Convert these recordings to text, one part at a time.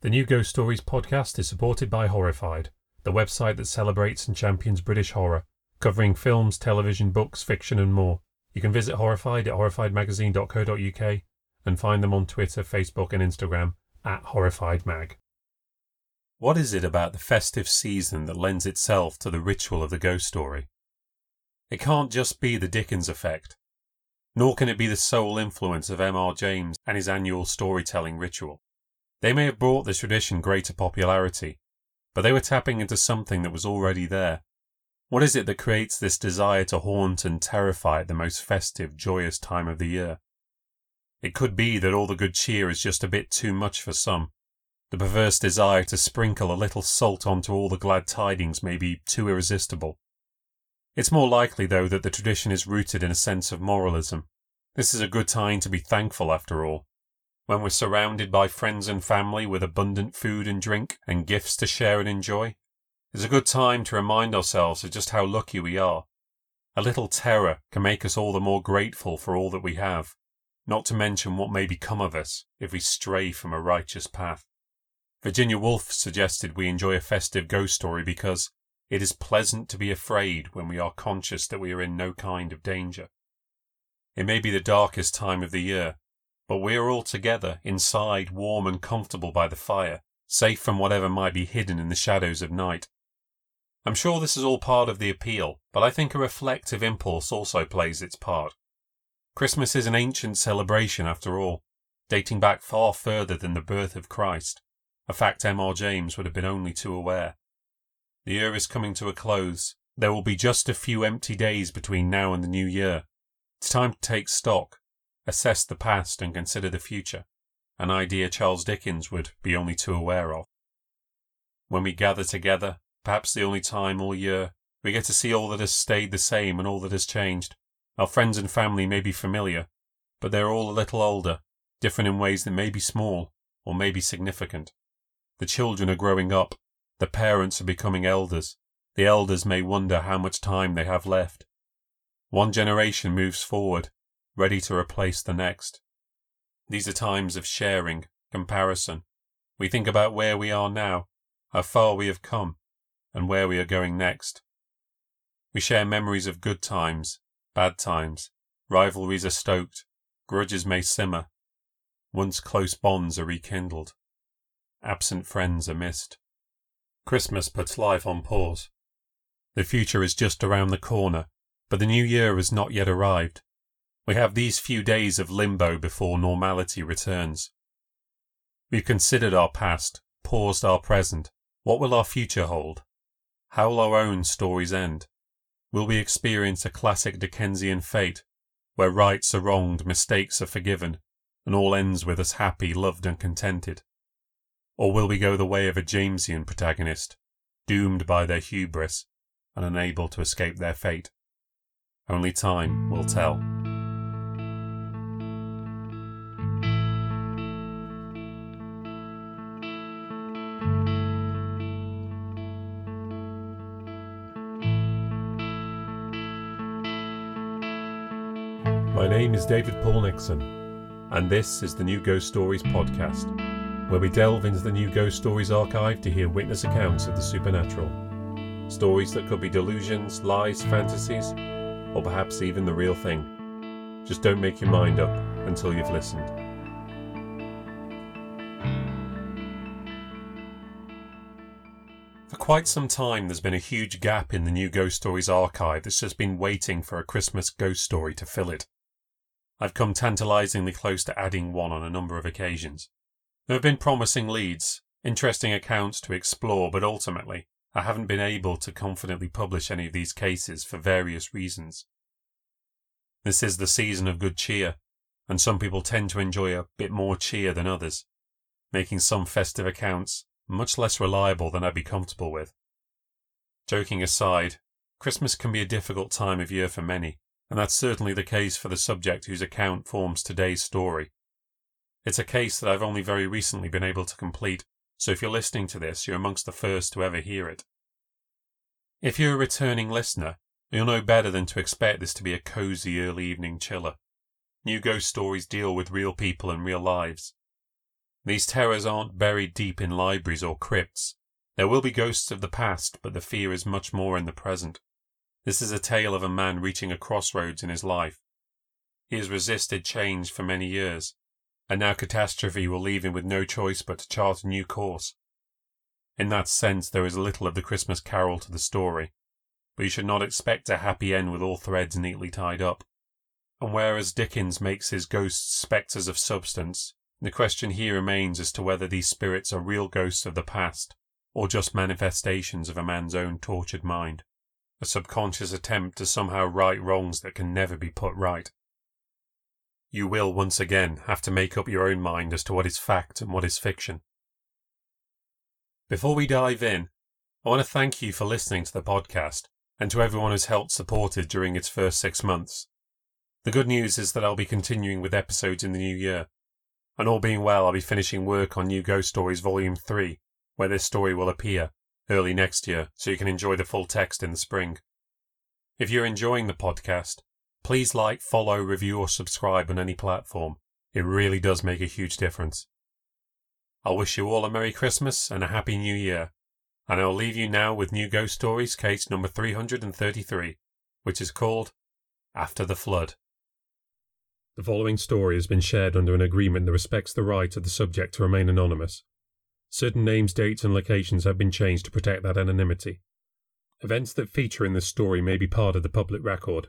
The new Ghost Stories podcast is supported by Horrified, the website that celebrates and champions British horror, covering films, television, books, fiction, and more. You can visit Horrified at horrifiedmagazine.co.uk and find them on Twitter, Facebook, and Instagram at HorrifiedMag. What is it about the festive season that lends itself to the ritual of the ghost story? It can't just be the Dickens effect, nor can it be the sole influence of M.R. James and his annual storytelling ritual. They may have brought the tradition greater popularity, but they were tapping into something that was already there. What is it that creates this desire to haunt and terrify at the most festive, joyous time of the year? It could be that all the good cheer is just a bit too much for some. The perverse desire to sprinkle a little salt onto all the glad tidings may be too irresistible. It's more likely, though, that the tradition is rooted in a sense of moralism. This is a good time to be thankful, after all when we're surrounded by friends and family with abundant food and drink and gifts to share and enjoy. It's a good time to remind ourselves of just how lucky we are. A little terror can make us all the more grateful for all that we have, not to mention what may become of us if we stray from a righteous path. Virginia Woolf suggested we enjoy a festive ghost story because it is pleasant to be afraid when we are conscious that we are in no kind of danger. It may be the darkest time of the year, but we are all together, inside, warm and comfortable by the fire, safe from whatever might be hidden in the shadows of night. I'm sure this is all part of the appeal, but I think a reflective impulse also plays its part. Christmas is an ancient celebration after all, dating back far further than the birth of Christ, a fact M.R. James would have been only too aware. The year is coming to a close. There will be just a few empty days between now and the new year. It's time to take stock, assess the past and consider the future, an idea Charles Dickens would be only too aware of. When we gather together, perhaps the only time all year, we get to see all that has stayed the same and all that has changed. Our friends and family may be familiar, but they're all a little older, different in ways that may be small or may be significant. The children are growing up, the parents are becoming elders, the elders may wonder how much time they have left. One generation moves forward, ready to replace the next. These are times of sharing, comparison. We think about where we are now, how far we have come, and where we are going next. We share memories of good times, bad times, rivalries are stoked, grudges may simmer, once close bonds are rekindled, absent friends are missed. Christmas puts life on pause. The future is just around the corner, but the new year has not yet arrived. We have these few days of limbo before normality returns. We've considered our past, paused our present. What will our future hold? How will our own stories end? Will we experience a classic Dickensian fate, where rights are wronged, mistakes are forgiven, and all ends with us happy, loved, and contented? Or will we go the way of a Jamesian protagonist, doomed by their hubris and unable to escape their fate? Only time will tell. Name is David Paul Nixon, and this is the New Ghost Stories podcast, where we delve into the New Ghost Stories archive to hear witness accounts of the supernatural. Stories that could be delusions, lies, fantasies, or perhaps even the real thing. Just don't make your mind up until you've listened. For quite some time, there's been a huge gap in the New Ghost Stories archive that's just been waiting for a Christmas ghost story to fill it. I've come tantalizingly close to adding one on a number of occasions. There have been promising leads, interesting accounts to explore, but ultimately, I haven't been able to confidently publish any of these cases for various reasons. This is the season of good cheer, and some people tend to enjoy a bit more cheer than others, making some festive accounts much less reliable than I'd be comfortable with. Joking aside, Christmas can be a difficult time of year for many, and that's certainly the case for the subject whose account forms today's story. It's a case that I've only very recently been able to complete, so if you're listening to this, you're amongst the first to ever hear it. If you're a returning listener, you'll know better than to expect this to be a cosy early evening chiller. New ghost stories deal with real people and real lives. These terrors aren't buried deep in libraries or crypts. There will be ghosts of the past, but the fear is much more in the present. This is a tale of a man reaching a crossroads in his life. He has resisted change for many years, and now catastrophe will leave him with no choice but to chart a new course. In that sense, there is little of the Christmas carol to the story, but you should not expect a happy end with all threads neatly tied up. And whereas Dickens makes his ghosts spectres of substance, the question here remains as to whether these spirits are real ghosts of the past, or just manifestations of a man's own tortured mind, a subconscious attempt to somehow right wrongs that can never be put right. You will once again have to make up your own mind as to what is fact and what is fiction. Before we dive in, I want to thank you for listening to the podcast and to everyone who's helped support it during its first six months. The good news is that I'll be continuing with episodes in the new year, and all being well, I'll be finishing work on New Ghost Stories Volume 3, where this story will appear early next year, so you can enjoy the full text in the spring. If you're enjoying the podcast, please like, follow, review, or subscribe on any platform. It really does make a huge difference. I'll wish you all a Merry Christmas and a Happy New Year, and I'll leave you now with New Ghost Stories case number 333, which is called After the Flood. The following story has been shared under an agreement that respects the right of the subject to remain anonymous. Certain names, dates, and locations have been changed to protect that anonymity. Events that feature in this story may be part of the public record.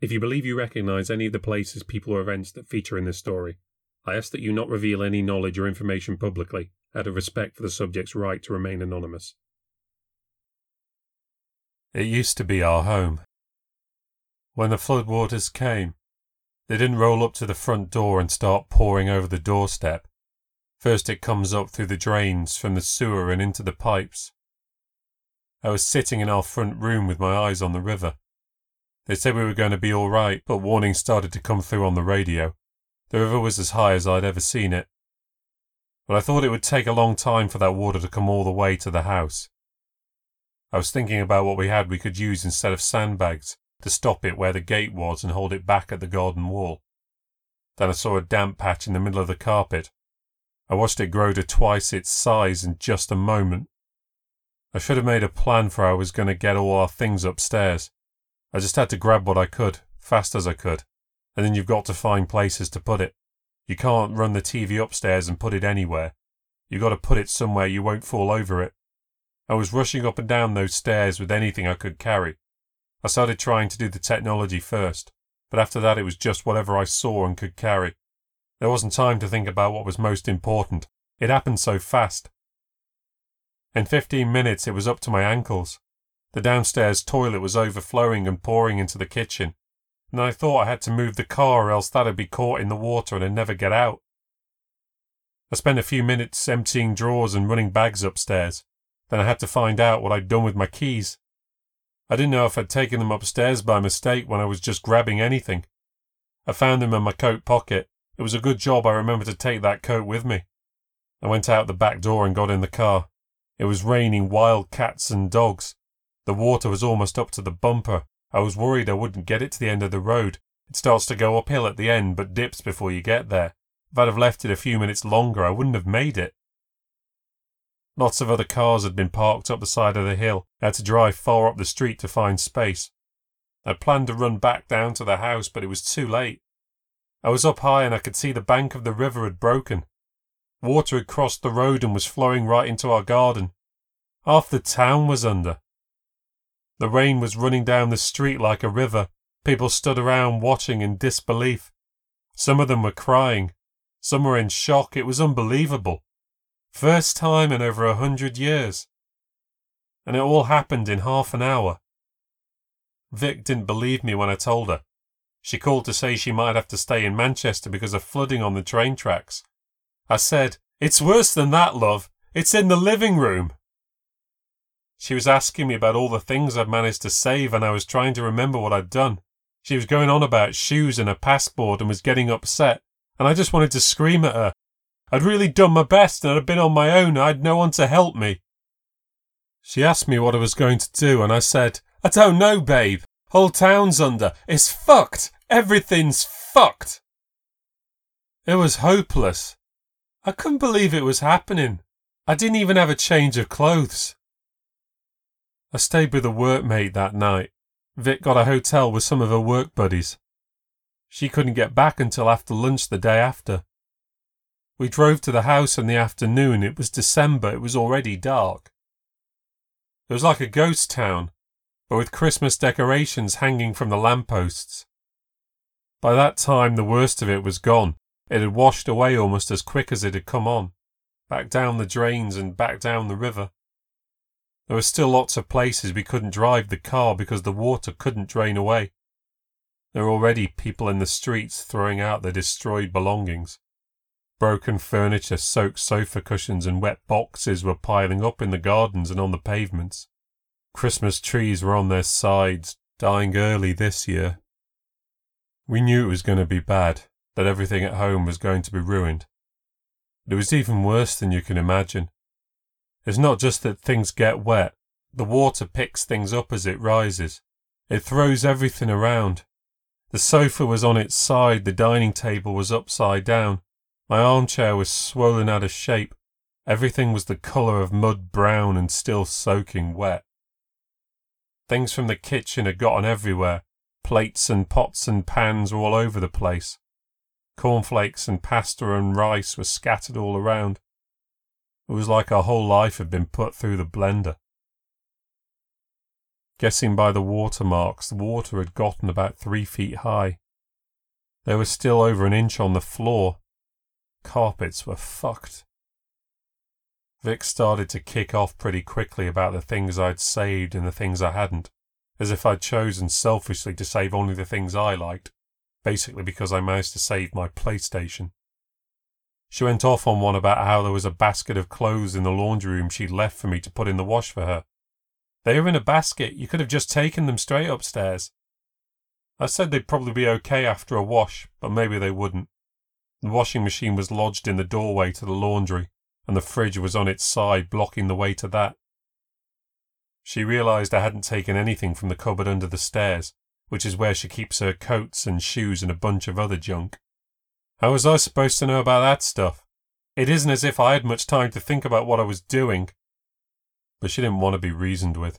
If you believe you recognize any of the places, people, or events that feature in this story, I ask that you not reveal any knowledge or information publicly, out of respect for the subject's right to remain anonymous. It used to be our home. When the floodwaters came, they didn't roll up to the front door and start pouring over the doorstep. First, it comes up through the drains from the sewer and into the pipes. I was sitting in our front room with my eyes on the river. They said we were going to be all right, but warnings started to come through on the radio. The river was as high as I'd ever seen it. But I thought it would take a long time for that water to come all the way to the house. I was thinking about what we had we could use instead of sandbags to stop it where the gate was and hold it back at the garden wall. Then I saw a damp patch in the middle of the carpet. I watched it grow to twice its size in just a moment. I should have made a plan for how I was going to get all our things upstairs. I just had to grab what I could, fast as I could and then you've got to find places to put it. You can't run the TV upstairs and put it anywhere. You've got to put it somewhere you won't fall over it. I was rushing up and down those stairs with anything I could carry. I started trying to do the technology first, but after that it was just whatever I saw and could carry. There wasn't time to think about what was most important. It happened so fast. In fifteen minutes it was up to my ankles. The downstairs toilet was overflowing and pouring into the kitchen and I thought I had to move the car or else that'd be caught in the water and I'd never get out. I spent a few minutes emptying drawers and running bags upstairs. Then I had to find out what I'd done with my keys. I didn't know if I'd taken them upstairs by mistake when I was just grabbing anything. I found them in my coat pocket. It was a good job I remembered to take that coat with me. I went out the back door and got in the car. It was raining wild cats and dogs. The water was almost up to the bumper, I was worried I wouldn't get it to the end of the road. It starts to go uphill at the end, but dips before you get there. If I'd have left it a few minutes longer, I wouldn't have made it. Lots of other cars had been parked up the side of the hill. I had to drive far up the street to find space. I planned to run back down to the house, but it was too late. I was up high and I could see the bank of the river had broken. Water had crossed the road and was flowing right into our garden. Half the town was under. The rain was running down the street like a river. People stood around watching in disbelief. Some of them were crying. Some were in shock. It was unbelievable. First time in over a hundred years. And it all happened in half an hour. Vic didn't believe me when I told her. She called to say she might have to stay in Manchester because of flooding on the train tracks. I said, It's worse than that, love. It's in the living room. She was asking me about all the things I'd managed to save, and I was trying to remember what I'd done. She was going on about shoes and a passport and was getting upset, and I just wanted to scream at her. I'd really done my best and I'd been on my own. I'd no one to help me. She asked me what I was going to do, and I said, I don't know, babe. Whole town's under. It's fucked. Everything's fucked. It was hopeless. I couldn't believe it was happening. I didn't even have a change of clothes. I stayed with a workmate that night. Vic got a hotel with some of her work buddies. She couldn't get back until after lunch the day after. We drove to the house in the afternoon. It was December. It was already dark. It was like a ghost town, but with Christmas decorations hanging from the lampposts. By that time, the worst of it was gone. It had washed away almost as quick as it had come on, back down the drains and back down the river. There were still lots of places we couldn't drive the car because the water couldn't drain away. There were already people in the streets throwing out their destroyed belongings. Broken furniture, soaked sofa cushions, and wet boxes were piling up in the gardens and on the pavements. Christmas trees were on their sides, dying early this year. We knew it was going to be bad, that everything at home was going to be ruined. It was even worse than you can imagine. It's not just that things get wet, the water picks things up as it rises. It throws everything around. The sofa was on its side, the dining table was upside down. My armchair was swollen out of shape. Everything was the colour of mud brown and still soaking wet. Things from the kitchen had gotten everywhere. Plates and pots and pans were all over the place. Cornflakes and pasta and rice were scattered all around. It was like our whole life had been put through the blender. Guessing by the water marks, the water had gotten about three feet high. There was still over an inch on the floor. Carpets were fucked. Vic started to kick off pretty quickly about the things I'd saved and the things I hadn't, as if I'd chosen selfishly to save only the things I liked, basically because I managed to save my PlayStation. She went off on one about how there was a basket of clothes in the laundry room she'd left for me to put in the wash for her, they were in a basket. You could have just taken them straight upstairs. I said they'd probably be okay after a wash, but maybe they wouldn't. The washing machine was lodged in the doorway to the laundry, and the fridge was on its side, blocking the way to that. She realised I hadn't taken anything from the cupboard under the stairs, which is where she keeps her coats and shoes and a bunch of other junk. How was I supposed to know about that stuff? It isn't as if I had much time to think about what I was doing but she didn't want to be reasoned with.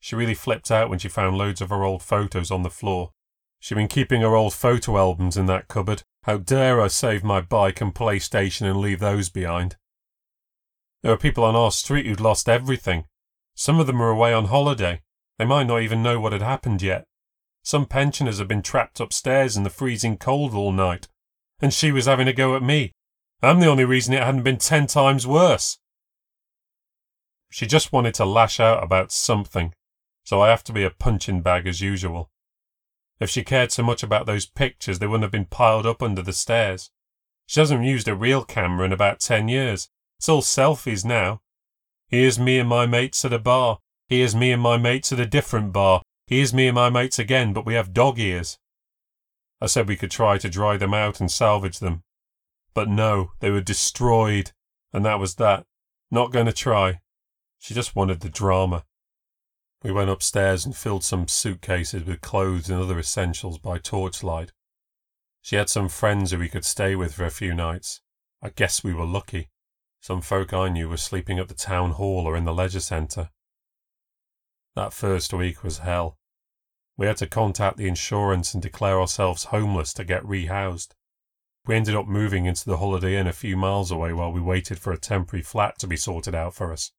She really flipped out when she found loads of her old photos on the floor. She'd been keeping her old photo albums in that cupboard. How dare I save my bike and PlayStation and leave those behind? There are people on our street who'd lost everything. Some of them are away on holiday. They might not even know what had happened yet. Some pensioners had been trapped upstairs in the freezing cold all night. And she was having a go at me. I'm the only reason it hadn't been ten times worse. She just wanted to lash out about something, so I have to be a punching bag as usual. If she cared so much about those pictures, they wouldn't have been piled up under the stairs. She hasn't used a real camera in about ten years. It's all selfies now. Here's me and my mates at a bar. Here's me and my mates at a different bar. Here's me and my mates again, but we have dog ears. I said we could try to dry them out and salvage them. But no, they were destroyed, and that was that. Not going to try. She just wanted the drama. We went upstairs and filled some suitcases with clothes and other essentials by torchlight. She had some friends who we could stay with for a few nights. I guess we were lucky. Some folk I knew were sleeping at the town hall or in the leisure centre. That first week was hell. We had to contact the insurance and declare ourselves homeless to get rehoused. We ended up moving into the Holiday Inn a few miles away while we waited for a temporary flat to be sorted out for us.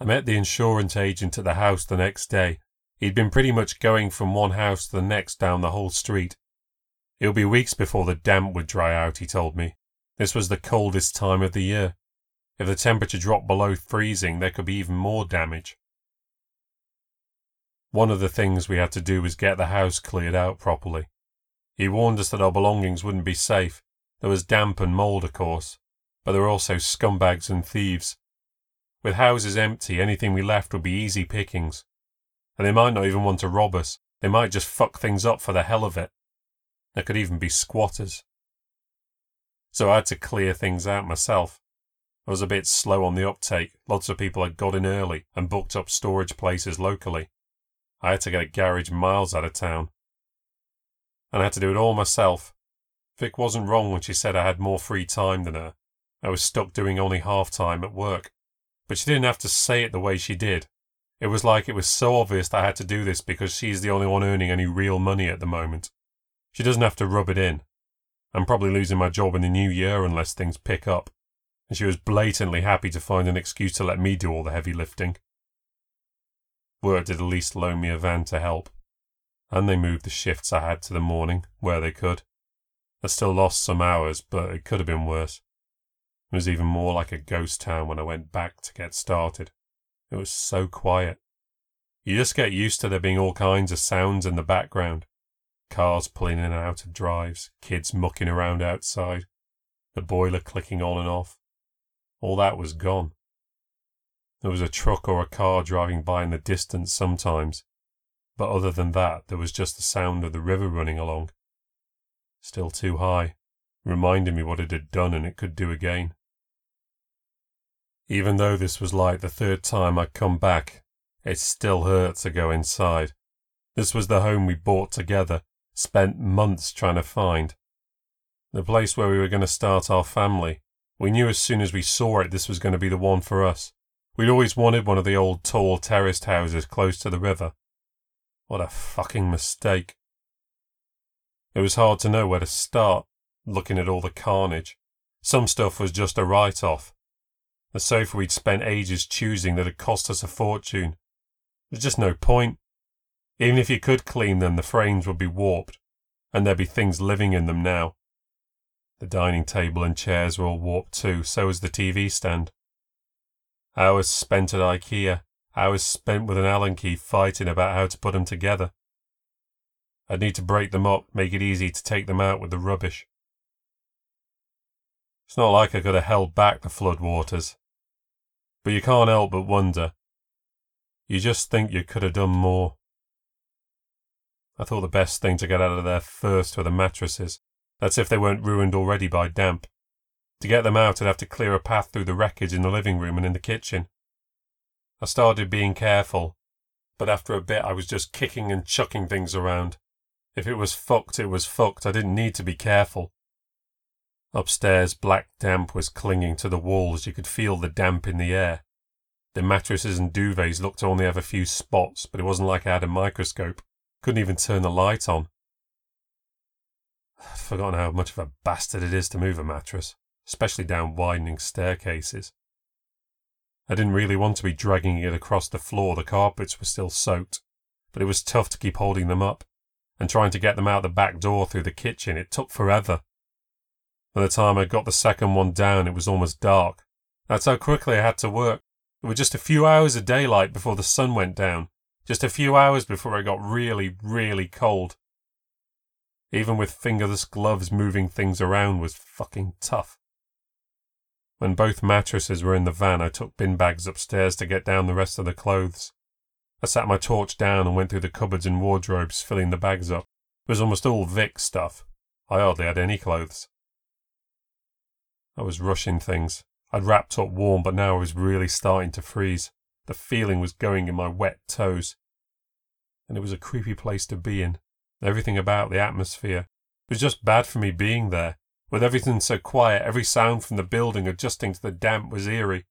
I met the insurance agent at the house the next day. He'd been pretty much going from one house to the next down the whole street. It would be weeks before the damp would dry out, he told me. This was the coldest time of the year. If the temperature dropped below freezing, there could be even more damage. One of the things we had to do was get the house cleared out properly. He warned us that our belongings wouldn't be safe. There was damp and mould, of course, but there were also scumbags and thieves with houses empty, anything we left would be easy pickings. And they might not even want to rob us. They might just fuck things up for the hell of it. There could even be squatters. So I had to clear things out myself. I was a bit slow on the uptake. Lots of people had got in early and booked up storage places locally. I had to get a garage miles out of town. And I had to do it all myself. Vic wasn't wrong when she said I had more free time than her. I was stuck doing only half time at work. But she didn't have to say it the way she did. It was like it was so obvious that I had to do this because she's the only one earning any real money at the moment. She doesn't have to rub it in. I'm probably losing my job in the new year unless things pick up. And she was blatantly happy to find an excuse to let me do all the heavy lifting. Work did at least loan me a van to help. And they moved the shifts I had to the morning, where they could. I still lost some hours, but it could have been worse. It was even more like a ghost town when I went back to get started. It was so quiet. You just get used to there being all kinds of sounds in the background. Cars pulling in and out of drives, kids mucking around outside, the boiler clicking on and off. All that was gone. There was a truck or a car driving by in the distance sometimes, but other than that, there was just the sound of the river running along. Still too high, reminding me what it had done and it could do again. Even though this was like the third time I'd come back, it still hurt to go inside. This was the home we bought together, spent months trying to find. The place where we were going to start our family. We knew as soon as we saw it this was going to be the one for us. We'd always wanted one of the old tall terraced houses close to the river. What a fucking mistake. It was hard to know where to start, looking at all the carnage. Some stuff was just a write off, the sofa we'd spent ages choosing that had cost us a fortune. There's just no point. Even if you could clean them, the frames would be warped, and there'd be things living in them now. The dining table and chairs were all warped too, so was the TV stand. Hours spent at IKEA, hours spent with an Allen key fighting about how to put them together. I'd need to break them up, make it easy to take them out with the rubbish. It's not like I could have held back the flood waters. But you can't help but wonder. You just think you could have done more. I thought the best thing to get out of there first were the mattresses. That's if they weren't ruined already by damp. To get them out, I'd have to clear a path through the wreckage in the living room and in the kitchen. I started being careful, but after a bit I was just kicking and chucking things around. If it was fucked, it was fucked. I didn't need to be careful. Upstairs, black damp was clinging to the walls. You could feel the damp in the air. The mattresses and duvets looked to only have a few spots, but it wasn't like I had a microscope. Couldn't even turn the light on. I'd forgotten how much of a bastard it is to move a mattress, especially down widening staircases. I didn't really want to be dragging it across the floor. The carpets were still soaked, but it was tough to keep holding them up. And trying to get them out the back door through the kitchen, it took forever. By the time I got the second one down, it was almost dark. That's how quickly I had to work. There were just a few hours of daylight before the sun went down. Just a few hours before it got really, really cold. Even with fingerless gloves, moving things around was fucking tough. When both mattresses were in the van, I took bin bags upstairs to get down the rest of the clothes. I sat my torch down and went through the cupboards and wardrobes, filling the bags up. It was almost all Vic stuff. I hardly had any clothes. I was rushing things. I'd wrapped up warm, but now I was really starting to freeze. The feeling was going in my wet toes. And it was a creepy place to be in. Everything about the atmosphere. Was just bad for me being there. With everything so quiet, every sound from the building adjusting to the damp was eerie.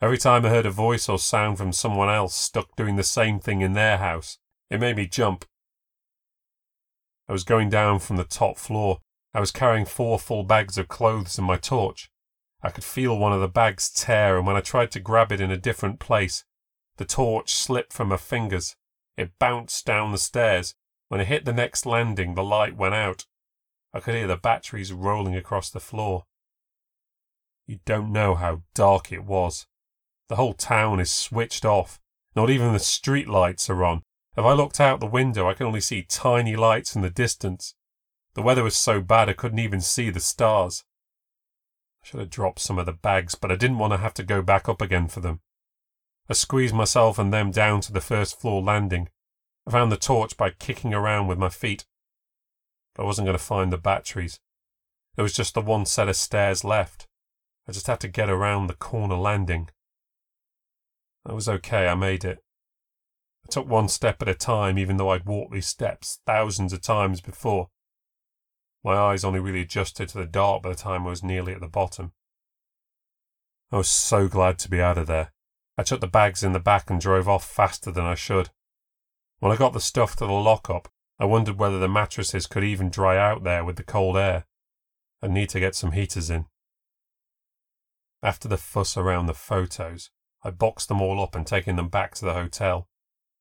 Every time I heard a voice or sound from someone else stuck doing the same thing in their house, it made me jump. I was going down from the top floor, I was carrying four full bags of clothes and my torch. I could feel one of the bags tear, and when I tried to grab it in a different place, the torch slipped from my fingers. It bounced down the stairs. When it hit the next landing, the light went out. I could hear the batteries rolling across the floor. You don't know how dark it was. The whole town is switched off. Not even the street lights are on. If I looked out the window, I could only see tiny lights in the distance. The weather was so bad I couldn't even see the stars. I should have dropped some of the bags, but I didn't want to have to go back up again for them. I squeezed myself and them down to the first floor landing. I found the torch by kicking around with my feet. But I wasn't going to find the batteries. There was just the one set of stairs left. I just had to get around the corner landing. That was okay, I made it. I took one step at a time, even though I'd walked these steps thousands of times before. My eyes only really adjusted to the dark by the time I was nearly at the bottom. I was so glad to be out of there. I took the bags in the back and drove off faster than I should. When I got the stuff to the lockup, I wondered whether the mattresses could even dry out there with the cold air. I need to get some heaters in. After the fuss around the photos, I boxed them all up and taken them back to the hotel.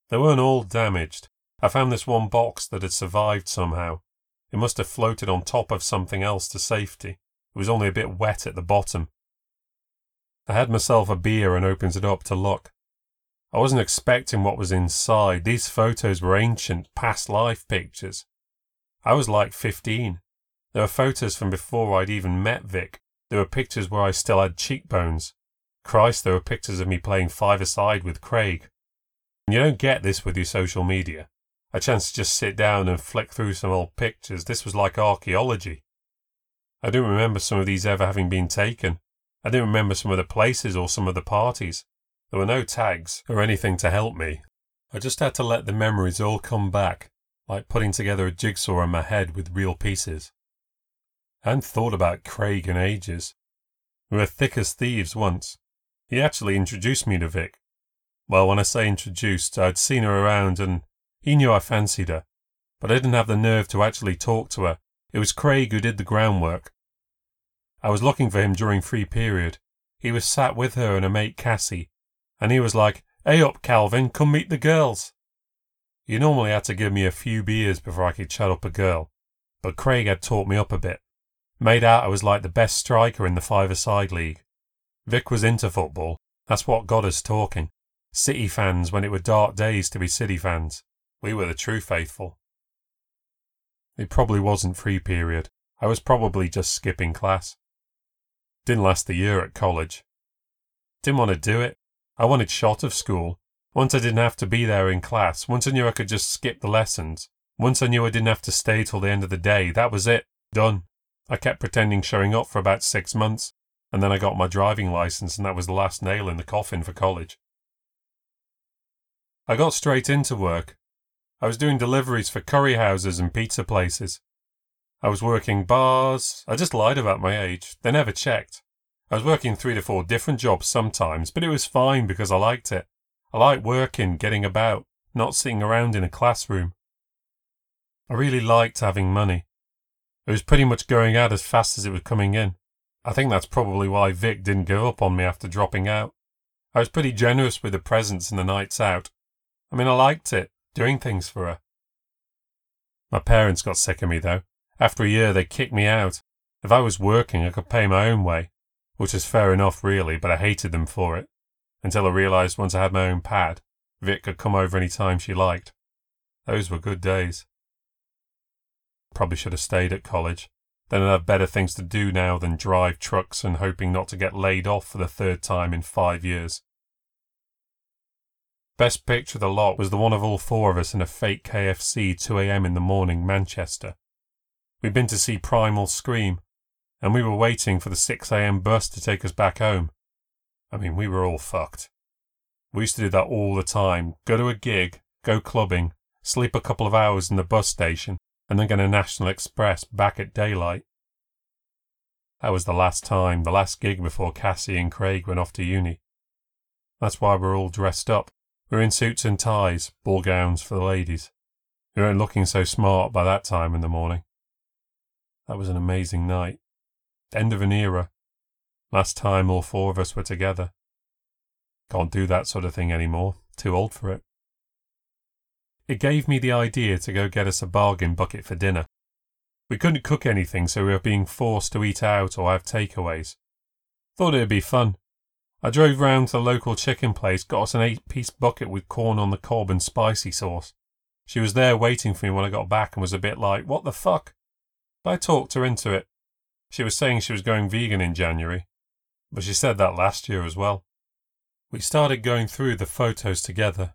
They weren't all damaged. I found this one box that had survived somehow. It must have floated on top of something else to safety. It was only a bit wet at the bottom. I had myself a beer and opened it up to look. I wasn't expecting what was inside. These photos were ancient, past life pictures. I was like 15. There were photos from before I'd even met Vic. There were pictures where I still had cheekbones. Christ, there were pictures of me playing five-a-side with Craig. And you don't get this with your social media. A chance to just sit down and flick through some old pictures. This was like archaeology. I don't remember some of these ever having been taken. I didn't remember some of the places or some of the parties. There were no tags or anything to help me. I just had to let the memories all come back, like putting together a jigsaw in my head with real pieces. I hadn't thought about Craig in ages. We were thick as thieves once. He actually introduced me to Vic. Well, when I say introduced, I'd seen her around and he knew I fancied her, but I didn't have the nerve to actually talk to her. It was Craig who did the groundwork. I was looking for him during free period. He was sat with her and her mate Cassie, and he was like, Hey up, Calvin, come meet the girls. He normally had to give me a few beers before I could chat up a girl, but Craig had taught me up a bit. Made out I was like the best striker in the five-a-side league. Vic was into football. That's what got us talking. City fans when it were dark days to be City fans. We were the true faithful. It probably wasn't free period. I was probably just skipping class. Didn't last a year at college. Didn't want to do it. I wanted shot of school. Once I didn't have to be there in class. Once I knew I could just skip the lessons. Once I knew I didn't have to stay till the end of the day. That was it. Done. I kept pretending showing up for about six months, and then I got my driving license, and that was the last nail in the coffin for college. I got straight into work. I was doing deliveries for curry houses and pizza places. I was working bars. I just lied about my age. They never checked. I was working three to four different jobs sometimes, but it was fine because I liked it. I liked working, getting about, not sitting around in a classroom. I really liked having money. It was pretty much going out as fast as it was coming in. I think that's probably why Vic didn't give up on me after dropping out. I was pretty generous with the presents and the nights out. I mean, I liked it, doing things for her. My parents got sick of me, though. After a year, they kicked me out. If I was working, I could pay my own way, which is fair enough, really, but I hated them for it. Until I realised once I had my own pad, Vic could come over any time she liked. Those were good days. Probably should have stayed at college. Then I'd have better things to do now than drive trucks and hoping not to get laid off for the third time in five years. Best picture of the lot was the one of all four of us in a fake KFC 2am in the morning, Manchester. We'd been to see Primal Scream, and we were waiting for the 6am bus to take us back home. I mean, we were all fucked. We used to do that all the time go to a gig, go clubbing, sleep a couple of hours in the bus station, and then get a National Express back at daylight. That was the last time, the last gig before Cassie and Craig went off to uni. That's why we're all dressed up. We're in suits and ties, ball gowns for the ladies. We weren't looking so smart by that time in the morning. That was an amazing night. End of an era. Last time all four of us were together. Can't do that sort of thing anymore. Too old for it. It gave me the idea to go get us a bargain bucket for dinner. We couldn't cook anything, so we were being forced to eat out or have takeaways. Thought it'd be fun. I drove round to the local chicken place, got us an eight piece bucket with corn on the cob and spicy sauce. She was there waiting for me when I got back and was a bit like, What the fuck? But I talked her into it. She was saying she was going vegan in January, but she said that last year as well. We started going through the photos together,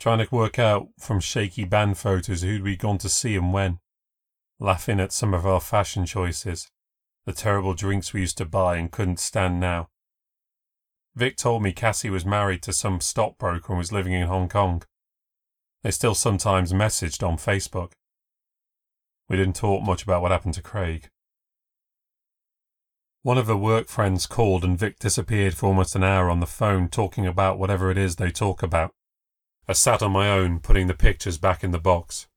trying to work out from shaky band photos who'd we gone to see and when, laughing at some of our fashion choices, the terrible drinks we used to buy and couldn't stand now. Vic told me Cassie was married to some stockbroker and was living in Hong Kong. They still sometimes messaged on Facebook. We didn't talk much about what happened to Craig. One of her work friends called and Vic disappeared for almost an hour on the phone talking about whatever it is they talk about. I sat on my own, putting the pictures back in the box.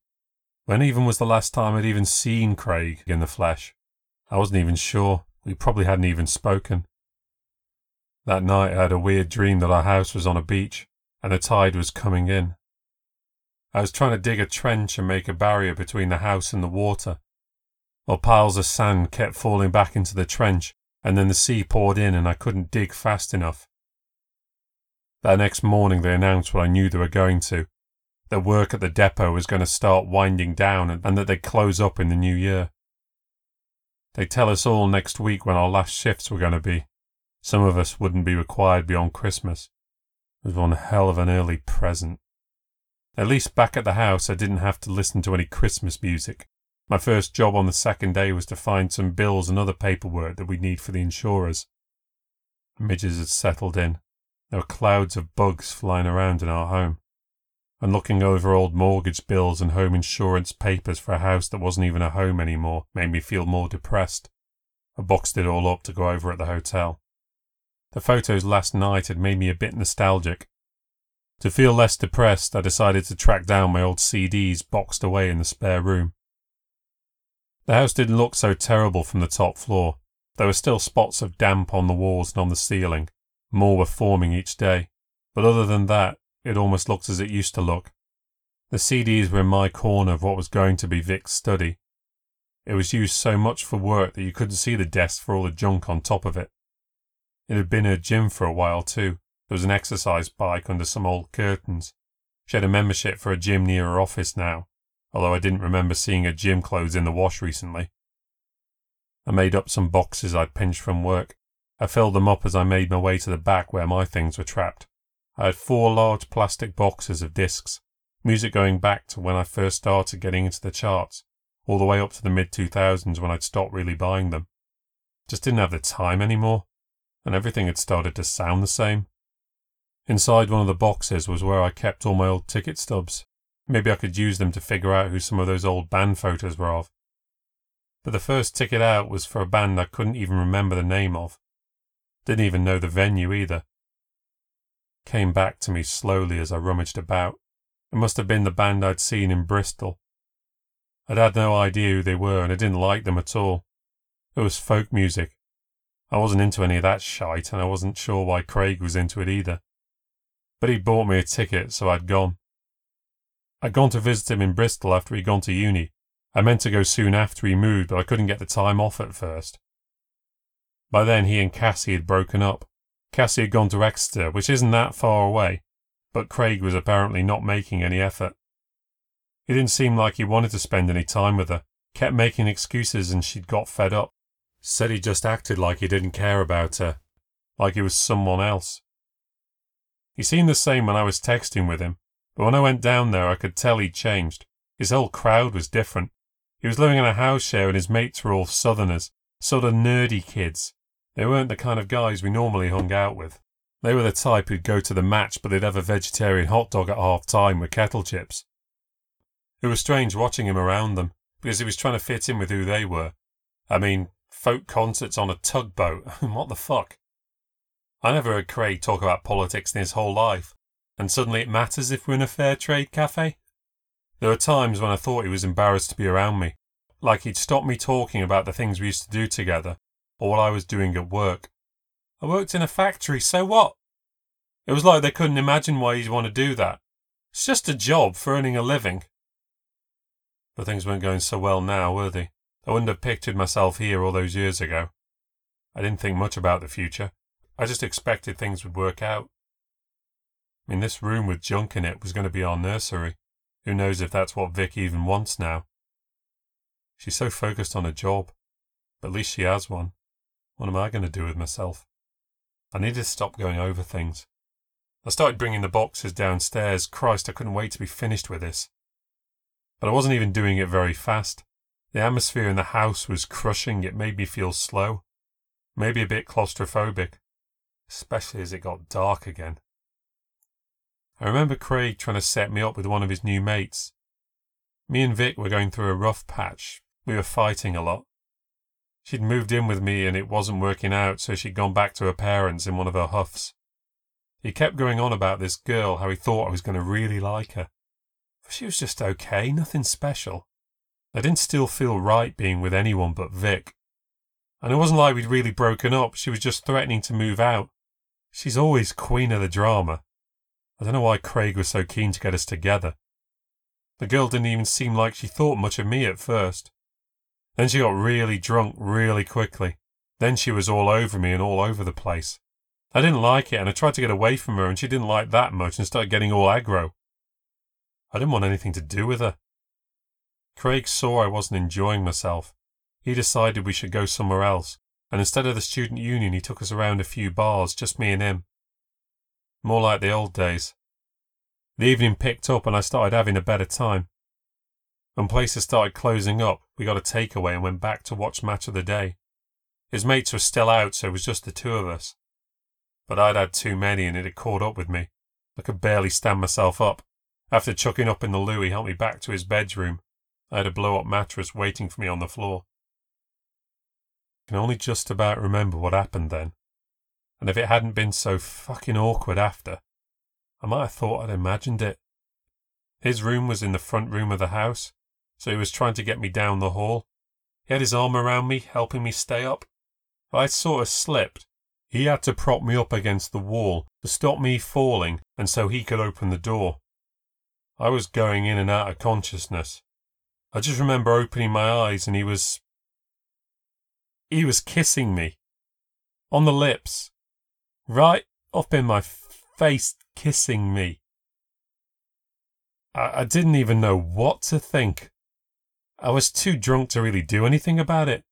When even was the last time I'd even seen Craig in the flesh? I wasn't even sure. We probably hadn't even spoken. That night I had a weird dream that our house was on a beach and the tide was coming in. I was trying to dig a trench and make a barrier between the house and the water, while piles of sand kept falling back into the trench and then the sea poured in and I couldn't dig fast enough. That next morning they announced what I knew they were going to. That work at the depot was going to start winding down and that they'd close up in the new year. They'd tell us all next week when our last shifts were going to be. Some of us wouldn't be required beyond Christmas. It was one hell of an early present. At least back at the house I didn't have to listen to any Christmas music. My first job on the second day was to find some bills and other paperwork that we'd need for the insurers. Midges had settled in. There were clouds of bugs flying around in our home. And looking over old mortgage bills and home insurance papers for a house that wasn't even a home anymore made me feel more depressed. I boxed it all up to go over at the hotel. The photos last night had made me a bit nostalgic. To feel less depressed, I decided to track down my old CDs boxed away in the spare room. The house didn't look so terrible from the top floor. There were still spots of damp on the walls and on the ceiling, more were forming each day, but other than that, it almost looked as it used to look. The CDs were in my corner of what was going to be Vic's study. It was used so much for work that you couldn't see the desk for all the junk on top of it. It had been her gym for a while too. There was an exercise bike under some old curtains. She had a membership for a gym near her office now, although I didn't remember seeing her gym clothes in the wash recently. I made up some boxes I'd pinched from work. I filled them up as I made my way to the back where my things were trapped. I had four large plastic boxes of discs, music going back to when I first started getting into the charts, all the way up to the mid 2000s when I'd stopped really buying them. Just didn't have the time anymore, and everything had started to sound the same. Inside one of the boxes was where I kept all my old ticket stubs. Maybe I could use them to figure out who some of those old band photos were of. But the first ticket out was for a band I couldn't even remember the name of. Didn't even know the venue either. Came back to me slowly as I rummaged about. It must have been the band I'd seen in Bristol. I'd had no idea who they were and I didn't like them at all. It was folk music. I wasn't into any of that shite and I wasn't sure why Craig was into it either. But he'd bought me a ticket, so I'd gone. I'd gone to visit him in Bristol after he'd gone to uni. I meant to go soon after he moved, but I couldn't get the time off at first. By then he and Cassie had broken up. Cassie had gone to Exeter, which isn't that far away, but Craig was apparently not making any effort. He didn't seem like he wanted to spend any time with her, kept making excuses and she'd got fed up. Said he just acted like he didn't care about her, like he was someone else. He seemed the same when I was texting with him, but when I went down there I could tell he'd changed. His whole crowd was different. He was living in a house share and his mates were all southerners, sort of nerdy kids, they weren't the kind of guys we normally hung out with. They were the type who'd go to the match, but they'd have a vegetarian hot dog at half time with kettle chips. It was strange watching him around them, because he was trying to fit in with who they were. I mean, folk concerts on a tugboat. what the fuck? I never heard Craig talk about politics in his whole life, and suddenly it matters if we're in a fair trade cafe? There were times when I thought he was embarrassed to be around me, like he'd stop me talking about the things we used to do together, or what I was doing at work. I worked in a factory, so what? It was like they couldn't imagine why you'd want to do that. It's just a job for earning a living. But things weren't going so well now, were they? I wouldn't have pictured myself here all those years ago. I didn't think much about the future. I just expected things would work out. I mean, this room with junk in it was going to be our nursery. Who knows if that's what Vic even wants now? She's so focused on a job. But at least she has one. What am I going to do with myself? I needed to stop going over things. I started bringing the boxes downstairs. Christ, I couldn't wait to be finished with this. But I wasn't even doing it very fast. The atmosphere in the house was crushing. It made me feel slow, maybe a bit claustrophobic, especially as it got dark again. I remember Craig trying to set me up with one of his new mates. Me and Vic were going through a rough patch. We were fighting a lot. She'd moved in with me and it wasn't working out, so she'd gone back to her parents in one of her huffs. He kept going on about this girl, how he thought I was going to really like her. She was just okay, nothing special. I didn't still feel right being with anyone but Vic. And it wasn't like we'd really broken up, she was just threatening to move out. She's always queen of the drama. I don't know why Craig was so keen to get us together. The girl didn't even seem like she thought much of me at first. Then she got really drunk really quickly. Then she was all over me and all over the place. I didn't like it and I tried to get away from her and she didn't like that much and started getting all aggro. I didn't want anything to do with her. Craig saw I wasn't enjoying myself. He decided we should go somewhere else, and instead of the student union, he took us around a few bars, just me and him. More like the old days. The evening picked up and I started having a better time. When places started closing up, we got a takeaway and went back to watch Match of the Day. His mates were still out, so it was just the two of us. But I'd had too many and it had caught up with me. I could barely stand myself up. After chucking up in the loo, he helped me back to his bedroom. I had a blow up mattress waiting for me on the floor. I can only just about remember what happened then. And if it hadn't been so fucking awkward after, I might have thought I'd imagined it. His room was in the front room of the house, so he was trying to get me down the hall. He had his arm around me, helping me stay up. I sort of slipped, he had to prop me up against the wall to stop me falling and so he could open the door. I was going in and out of consciousness. I just remember opening my eyes and he was. He was kissing me. On the lips. Right up in my face, kissing me. I, I didn't even know what to think. I was too drunk to really do anything about it.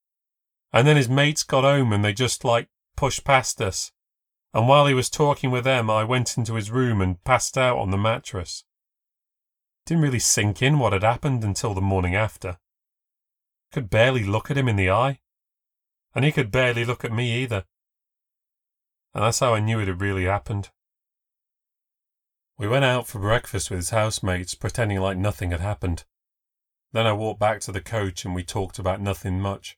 And then his mates got home and they just like pushed past us. And while he was talking with them, I went into his room and passed out on the mattress. Didn't really sink in what had happened until the morning after. Could barely look at him in the eye. And he could barely look at me either. And that's how I knew it had really happened. We went out for breakfast with his housemates, pretending like nothing had happened. Then I walked back to the coach and we talked about nothing much.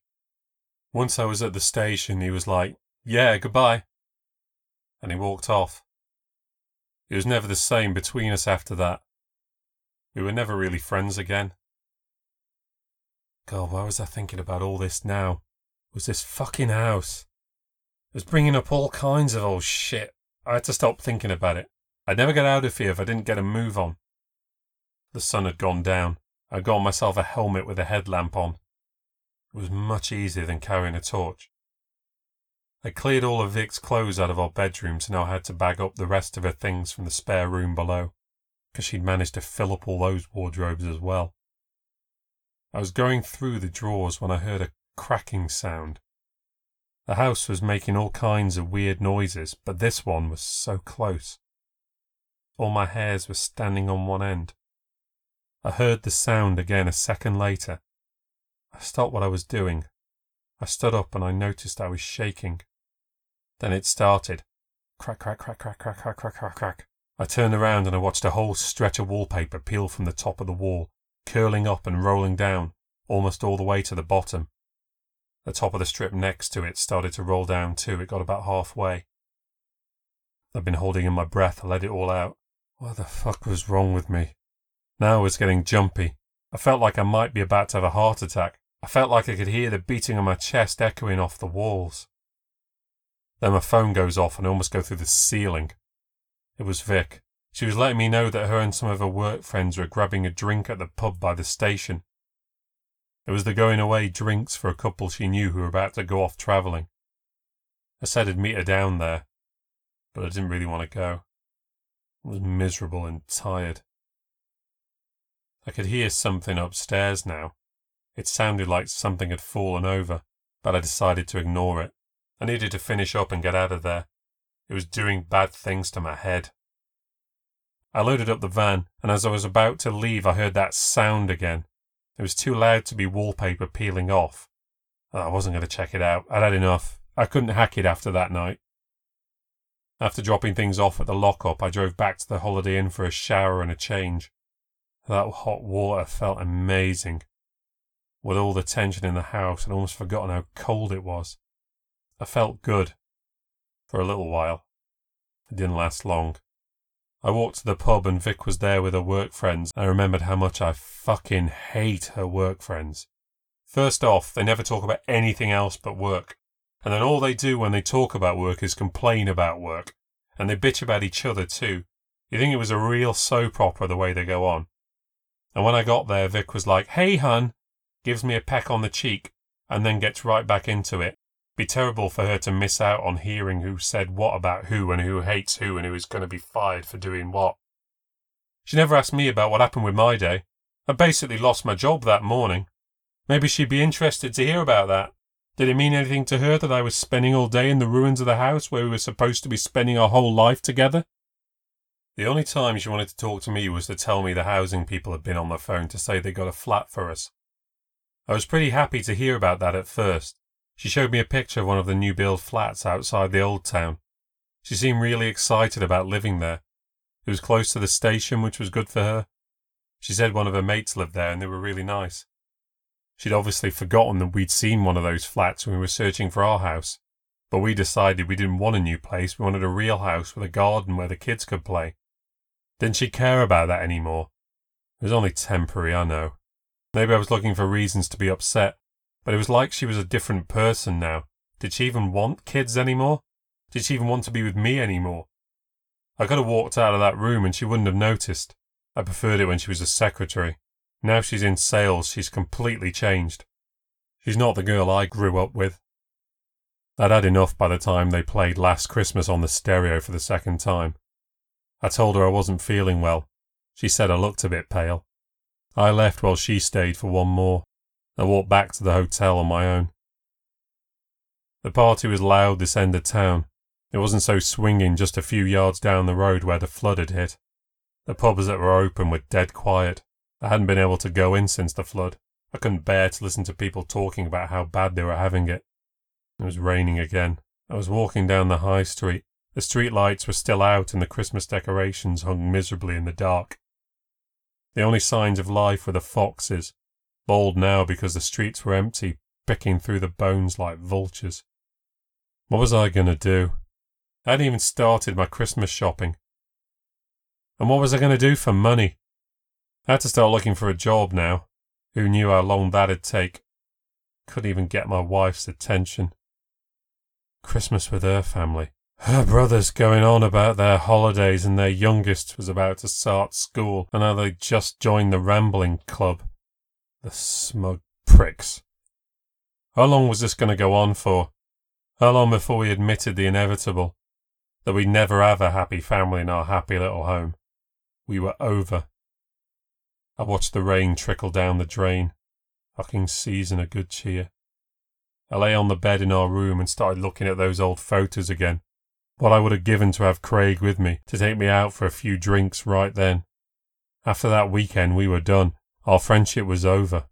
Once I was at the station, he was like, Yeah, goodbye. And he walked off. It was never the same between us after that. We were never really friends again. God, why was I thinking about all this now? It was this fucking house. It was bringing up all kinds of old shit. I had to stop thinking about it. I'd never get out of here if I didn't get a move on. The sun had gone down. I'd got myself a helmet with a headlamp on. It was much easier than carrying a torch. I cleared all of Vic's clothes out of our bedrooms and now I had to bag up the rest of her things from the spare room below because she'd managed to fill up all those wardrobes as well. I was going through the drawers when I heard a cracking sound. The house was making all kinds of weird noises, but this one was so close. All my hairs were standing on one end. I heard the sound again a second later. I stopped what I was doing. I stood up and I noticed I was shaking. Then it started. Crack, crack, crack, crack, crack, crack, crack, crack, crack. I turned around and I watched a whole stretch of wallpaper peel from the top of the wall, curling up and rolling down, almost all the way to the bottom. The top of the strip next to it started to roll down too. It got about halfway. I'd been holding in my breath. I let it all out. What the fuck was wrong with me? Now I was getting jumpy. I felt like I might be about to have a heart attack. I felt like I could hear the beating of my chest echoing off the walls. Then my phone goes off and I almost go through the ceiling. It was Vic. She was letting me know that her and some of her work friends were grabbing a drink at the pub by the station. It was the going away drinks for a couple she knew who were about to go off travelling. I said I'd meet her down there, but I didn't really want to go. I was miserable and tired. I could hear something upstairs now. It sounded like something had fallen over, but I decided to ignore it. I needed to finish up and get out of there. It was doing bad things to my head. I loaded up the van, and as I was about to leave, I heard that sound again. It was too loud to be wallpaper peeling off. I wasn't going to check it out. I'd had enough. I couldn't hack it after that night. After dropping things off at the lockup, I drove back to the Holiday Inn for a shower and a change. That hot water felt amazing. with all the tension in the house I'd almost forgotten how cold it was. I felt good. For a little while. It didn't last long. I walked to the pub and Vic was there with her work friends. I remembered how much I fucking hate her work friends. First off, they never talk about anything else but work. And then all they do when they talk about work is complain about work. And they bitch about each other too. You think it was a real soap opera the way they go on. And when I got there, Vic was like, Hey, hun, gives me a peck on the cheek, and then gets right back into it. Be terrible for her to miss out on hearing who said what about who and who hates who and who is going to be fired for doing what. She never asked me about what happened with my day. I basically lost my job that morning. Maybe she'd be interested to hear about that. Did it mean anything to her that I was spending all day in the ruins of the house where we were supposed to be spending our whole life together? The only time she wanted to talk to me was to tell me the housing people had been on the phone to say they got a flat for us. I was pretty happy to hear about that at first. She showed me a picture of one of the new build flats outside the old town. She seemed really excited about living there. It was close to the station, which was good for her. She said one of her mates lived there and they were really nice. She'd obviously forgotten that we'd seen one of those flats when we were searching for our house. But we decided we didn't want a new place, we wanted a real house with a garden where the kids could play. Didn't she care about that anymore? It was only temporary, I know. Maybe I was looking for reasons to be upset, but it was like she was a different person now. Did she even want kids anymore? Did she even want to be with me anymore? I could have walked out of that room and she wouldn't have noticed. I preferred it when she was a secretary. Now she's in sales, she's completely changed. She's not the girl I grew up with. I'd had enough by the time they played Last Christmas on the stereo for the second time. I told her I wasn't feeling well. She said I looked a bit pale. I left while she stayed for one more. I walked back to the hotel on my own. The party was loud this end of town. It wasn't so swinging just a few yards down the road where the flood had hit. The pubs that were open were dead quiet. I hadn't been able to go in since the flood. I couldn't bear to listen to people talking about how bad they were having it. It was raining again. I was walking down the high street. The street lights were still out and the Christmas decorations hung miserably in the dark. The only signs of life were the foxes, bold now because the streets were empty, picking through the bones like vultures. What was I going to do? I hadn't even started my Christmas shopping. And what was I going to do for money? I had to start looking for a job now. Who knew how long that'd take? Couldn't even get my wife's attention. Christmas with her family. Her brother's going on about their holidays and their youngest was about to start school and how they'd just joined the Rambling Club. The smug pricks. How long was this going to go on for? How long before we admitted the inevitable? That we'd never have a happy family in our happy little home. We were over. I watched the rain trickle down the drain. Fucking season of good cheer. I lay on the bed in our room and started looking at those old photos again. What I would have given to have Craig with me, to take me out for a few drinks right then. After that weekend, we were done. Our friendship was over.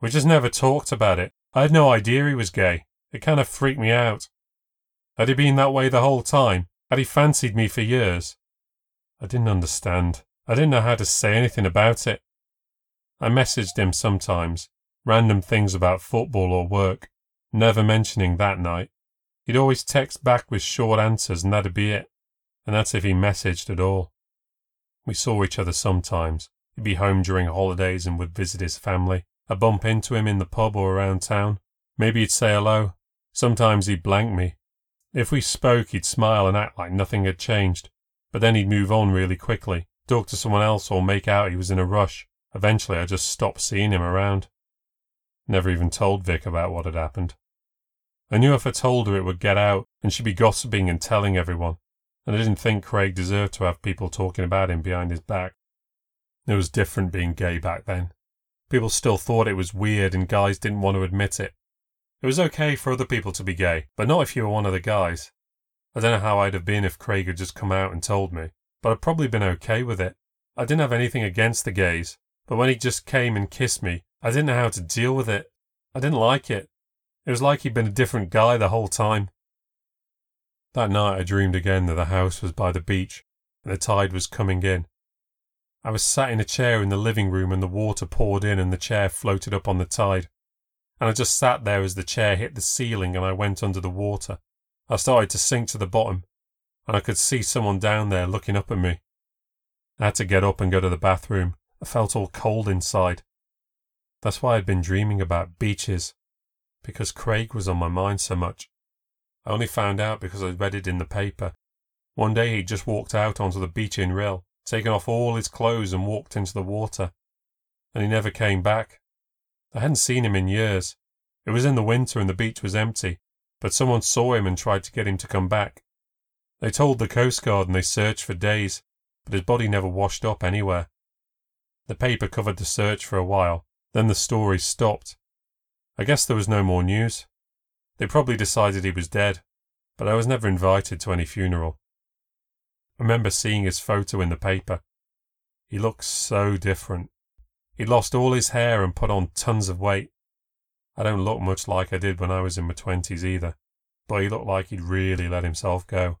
We just never talked about it. I had no idea he was gay. It kind of freaked me out. Had he been that way the whole time? Had he fancied me for years? I didn't understand. I didn't know how to say anything about it. I messaged him sometimes, random things about football or work, never mentioning that night. He'd always text back with short answers and that'd be it. And that's if he messaged at all. We saw each other sometimes. He'd be home during holidays and would visit his family. I'd bump into him in the pub or around town. Maybe he'd say hello. Sometimes he'd blank me. If we spoke, he'd smile and act like nothing had changed. But then he'd move on really quickly, talk to someone else or make out he was in a rush. Eventually I just stopped seeing him around. Never even told Vic about what had happened. I knew if I told her it would get out and she'd be gossiping and telling everyone, and I didn't think Craig deserved to have people talking about him behind his back. It was different being gay back then. People still thought it was weird and guys didn't want to admit it. It was okay for other people to be gay, but not if you were one of the guys. I don't know how I'd have been if Craig had just come out and told me, but I'd probably been okay with it. I didn't have anything against the gays, but when he just came and kissed me, I didn't know how to deal with it. I didn't like it. It was like he'd been a different guy the whole time. That night I dreamed again that the house was by the beach and the tide was coming in. I was sat in a chair in the living room and the water poured in and the chair floated up on the tide. And I just sat there as the chair hit the ceiling and I went under the water. I started to sink to the bottom and I could see someone down there looking up at me. I had to get up and go to the bathroom. I felt all cold inside. That's why I'd been dreaming about beaches, because Craig was on my mind so much. I only found out because I'd read it in the paper. One day he just walked out onto the beach in Rhyl, taken off all his clothes and walked into the water. And he never came back. I hadn't seen him in years. It was in the winter and the beach was empty, but someone saw him and tried to get him to come back. They told the Coast Guard and they searched for days, but his body never washed up anywhere. The paper covered the search for a while, then the story stopped. I guess there was no more news. They probably decided he was dead, but I was never invited to any funeral. I remember seeing his photo in the paper. He looked so different. He'd lost all his hair and put on tons of weight. I don't look much like I did when I was in my twenties either, but he looked like he'd really let himself go.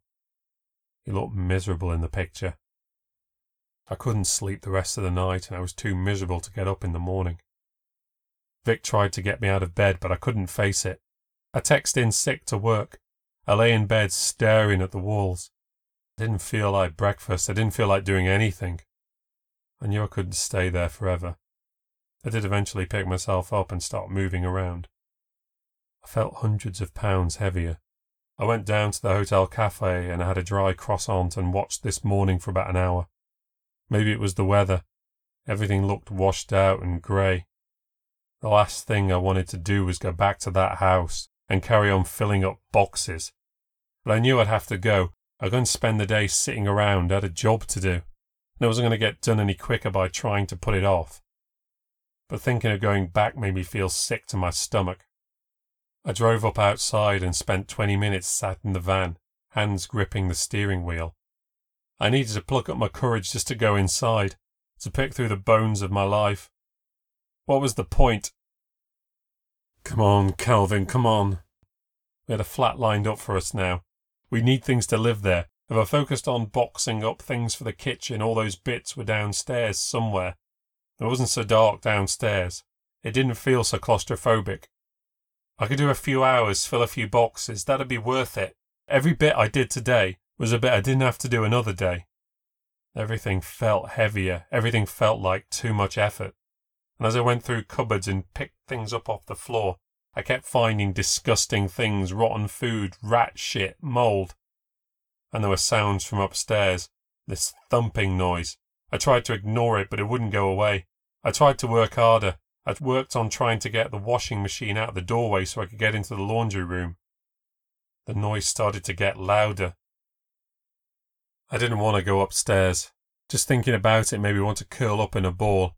He looked miserable in the picture. I couldn't sleep the rest of the night and I was too miserable to get up in the morning. Vic tried to get me out of bed, but I couldn't face it. I texted in sick to work. I lay in bed staring at the walls. I didn't feel like breakfast. I didn't feel like doing anything. I knew I couldn't stay there forever. I did eventually pick myself up and start moving around. I felt hundreds of pounds heavier. I went down to the hotel cafe and I had a dry croissant and watched this morning for about an hour. Maybe it was the weather. Everything looked washed out and grey. The last thing I wanted to do was go back to that house and carry on filling up boxes. But I knew I'd have to go. I to spend the day sitting around. I had a job to do. And I wasn't going to get done any quicker by trying to put it off. But thinking of going back made me feel sick to my stomach. I drove up outside and spent 20 minutes sat in the van, hands gripping the steering wheel. I needed to pluck up my courage just to go inside, to pick through the bones of my life. What was the point? Come on, Calvin, come on. We had a flat lined up for us now. We need things to live there. If I focused on boxing up things for the kitchen, all those bits were downstairs somewhere. It wasn't so dark downstairs. It didn't feel so claustrophobic. I could do a few hours, fill a few boxes. That'd be worth it. Every bit I did today was a bit I didn't have to do another day. Everything felt heavier. Everything felt like too much effort. And as I went through cupboards and picked things up off the floor, I kept finding disgusting things, rotten food, rat shit, mold. And there were sounds from upstairs, this thumping noise. I tried to ignore it, but it wouldn't go away. I tried to work harder. I'd worked on trying to get the washing machine out of the doorway so I could get into the laundry room. The noise started to get louder. I didn't want to go upstairs. Just thinking about it made me want to curl up in a ball.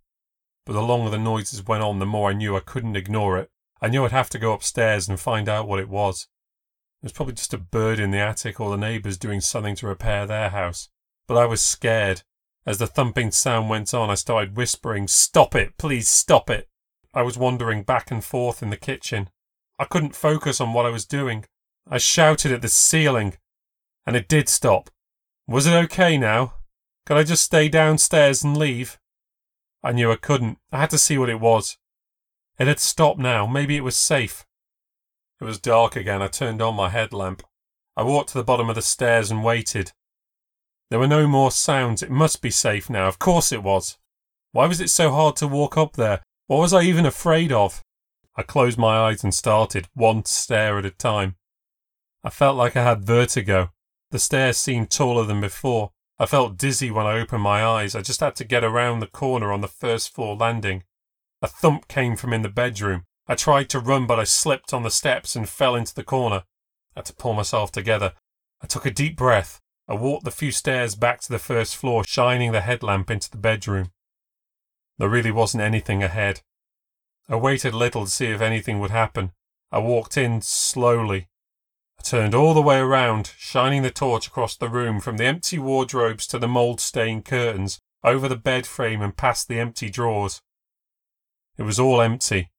But the longer the noises went on, the more I knew I couldn't ignore it. I knew I'd have to go upstairs and find out what it was. It was probably just a bird in the attic or the neighbours doing something to repair their house. But I was scared. As the thumping sound went on, I started whispering, Stop it! Please stop it! I was wandering back and forth in the kitchen. I couldn't focus on what I was doing. I shouted at the ceiling, and it did stop. Was it okay now? Could I just stay downstairs and leave? I knew I couldn't. I had to see what it was. It had stopped now. Maybe it was safe. It was dark again. I turned on my headlamp. I walked to the bottom of the stairs and waited. There were no more sounds. It must be safe now. Of course it was. Why was it so hard to walk up there? What was I even afraid of? I closed my eyes and started, one stair at a time. I felt like I had vertigo. The stairs seemed taller than before. I felt dizzy when I opened my eyes. I just had to get around the corner on the first floor landing. A thump came from in the bedroom. I tried to run, but I slipped on the steps and fell into the corner. I had to pull myself together. I took a deep breath. I walked the few stairs back to the first floor, shining the headlamp into the bedroom. There really wasn't anything ahead. I waited a little to see if anything would happen. I walked in slowly. I turned all the way around, shining the torch across the room from the empty wardrobes to the mould stained curtains, over the bed frame and past the empty drawers. It was all empty.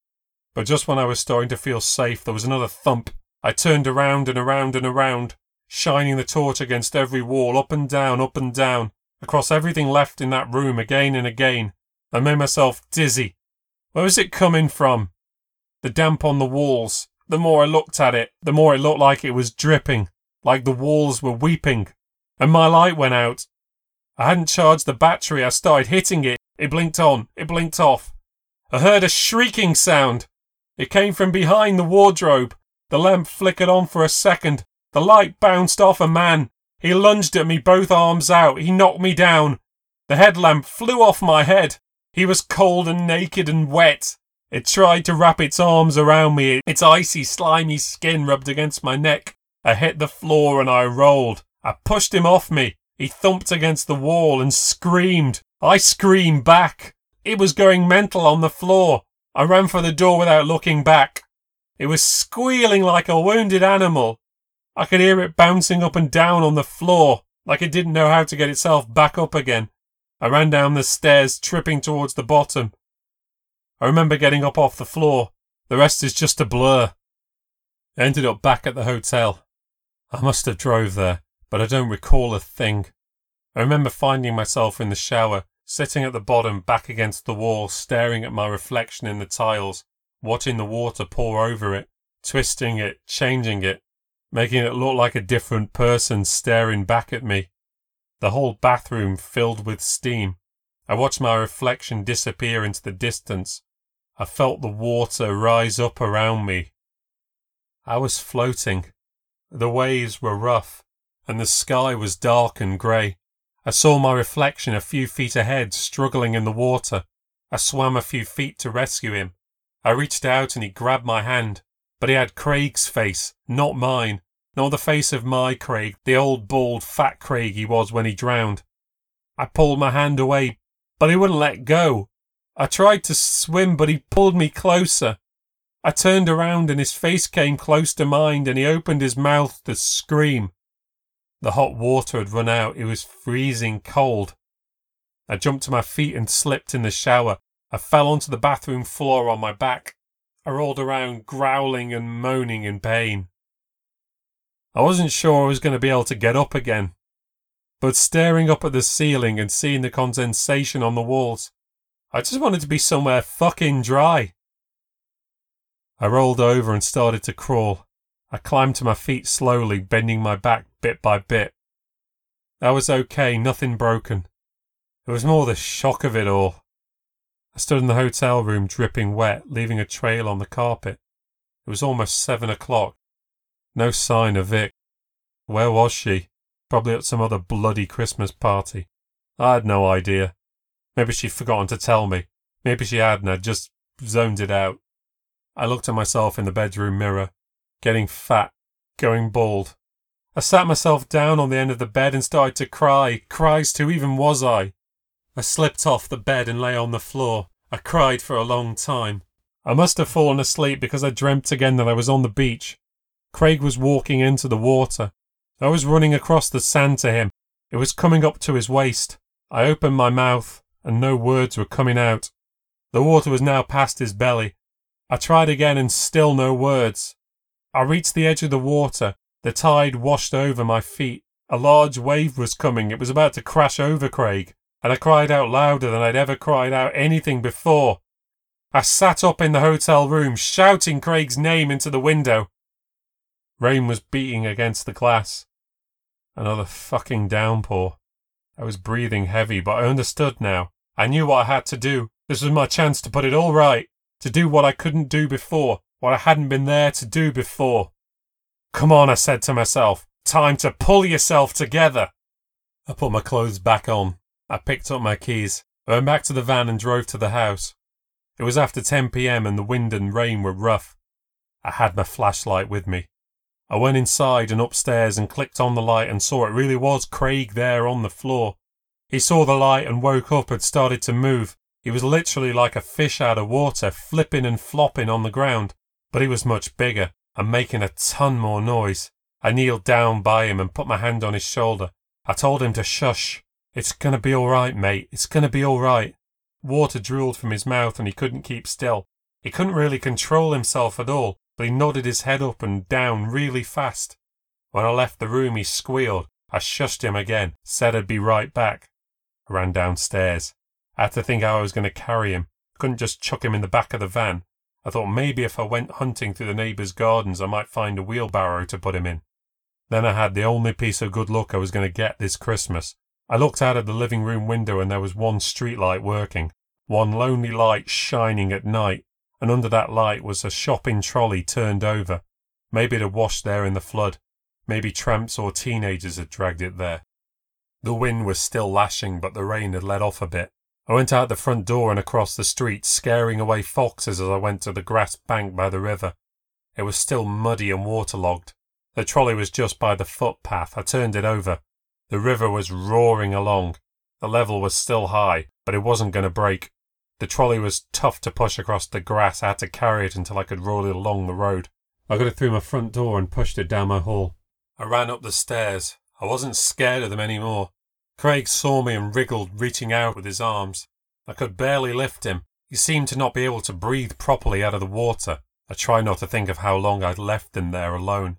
But just when I was starting to feel safe, there was another thump. I turned around and around and around, shining the torch against every wall, up and down, up and down. across everything left in that room again and again. I made myself dizzy. Where was it coming from? The damp on the walls. The more I looked at it, the more it looked like it was dripping, like the walls were weeping. And my light went out. I hadn't charged the battery. I started hitting it. It blinked on. It blinked off. I heard a shrieking sound. It came from behind the wardrobe. The lamp flickered on for a second. The light bounced off a man. He lunged at me, both arms out. He knocked me down. The headlamp flew off my head. He was cold and naked and wet. It tried to wrap its arms around me. Its icy, slimy skin rubbed against my neck. I hit the floor and I rolled. I pushed him off me. He thumped against the wall and screamed. I screamed back. It was going mental on the floor. I ran for the door without looking back. It was squealing like a wounded animal. I could hear it bouncing up and down on the floor, like it didn't know how to get itself back up again. I ran down the stairs, tripping towards the bottom. I remember getting up off the floor. The rest is just a blur. I ended up back at the hotel. I must have drove there, but I don't recall a thing. I remember finding myself in the shower, sitting at the bottom, back against the wall, staring at my reflection in the tiles, watching the water pour over it, twisting it, changing it, making it look like a different person staring back at me. The whole bathroom filled with steam. I watched my reflection disappear into the distance. I felt the water rise up around me. I was floating. The waves were rough, and the sky was dark and grey. I saw my reflection a few feet ahead, struggling in the water. I swam a few feet to rescue him. I reached out and he grabbed my hand. But he had Craig's face, not mine, nor the face of my Craig, the old bald fat Craig he was when he drowned. I pulled my hand away, but he wouldn't let go. I tried to swim, but he pulled me closer. I turned around and his face came close to mine and he opened his mouth to scream. The hot water had run out. It was freezing cold. I jumped to my feet and slipped in the shower. I fell onto the bathroom floor on my back. I rolled around growling and moaning in pain. I wasn't sure I was going to be able to get up again, but staring up at the ceiling and seeing the condensation on the walls, I just wanted to be somewhere fucking dry. I rolled over and started to crawl. I climbed to my feet slowly, bending my back bit by bit. That was okay, nothing broken. It was more the shock of it all. I stood in the hotel room dripping wet, leaving a trail on the carpet. It was almost seven o'clock. No sign of Vic. Where was she? Probably at some other bloody Christmas party. I had no idea. Maybe she'd forgotten to tell me. Maybe she had and I'd just zoned it out. I looked at myself in the bedroom mirror, getting fat, going bald. I sat myself down on the end of the bed and started to cry. Cries who even was I? I slipped off the bed and lay on the floor. I cried for a long time. I must have fallen asleep because I dreamt again that I was on the beach. Craig was walking into the water. I was running across the sand to him. It was coming up to his waist. I opened my mouth, and no words were coming out. The water was now past his belly. I tried again, and still no words. I reached the edge of the water. The tide washed over my feet. A large wave was coming. It was about to crash over Craig and I cried out louder than I'd ever cried out anything before. I sat up in the hotel room, shouting Craig's name into the window. Rain was beating against the glass. Another fucking downpour. I was breathing heavy, but I understood now. I knew what I had to do. This was my chance to put it all right, to do what I couldn't do before, what I hadn't been there to do before. Come on, I said to myself. Time to pull yourself together. I put my clothes back on, I picked up my keys. I went back to the van and drove to the house. It was after 10 pm and the wind and rain were rough. I had my flashlight with me. I went inside and upstairs and clicked on the light and saw it really was Craig there on the floor. He saw the light and woke up and started to move. He was literally like a fish out of water, flipping and flopping on the ground. But he was much bigger and making a ton more noise. I kneeled down by him and put my hand on his shoulder. I told him to shush. It's gonna be alright, mate. It's gonna be alright. Water drooled from his mouth and he couldn't keep still. He couldn't really control himself at all, but he nodded his head up and down really fast. When I left the room, he squealed. I shushed him again, said I'd be right back. I ran downstairs. I had to think how I was going to carry him. Couldn't just chuck him in the back of the van. I thought maybe if I went hunting through the neighbours' gardens, I might find a wheelbarrow to put him in. Then I had the only piece of good luck I was going to get this Christmas. I looked out of the living room window and there was one street light working, one lonely light shining at night, and under that light was a shopping trolley turned over. Maybe it had washed there in the flood. Maybe tramps or teenagers had dragged it there. The wind was still lashing, but the rain had let off a bit. I went out the front door and across the street, scaring away foxes as I went to the grass bank by the river. It was still muddy and waterlogged. The trolley was just by the footpath. I turned it over. The river was roaring along. The level was still high, but it wasn't going to break. The trolley was tough to push across the grass. I had to carry it until I could roll it along the road. I got it through my front door and pushed it down my hall. I ran up the stairs. I wasn't scared of them any more. Craig saw me and wriggled, reaching out with his arms. I could barely lift him. He seemed to not be able to breathe properly out of the water. I tried not to think of how long I'd left him there alone.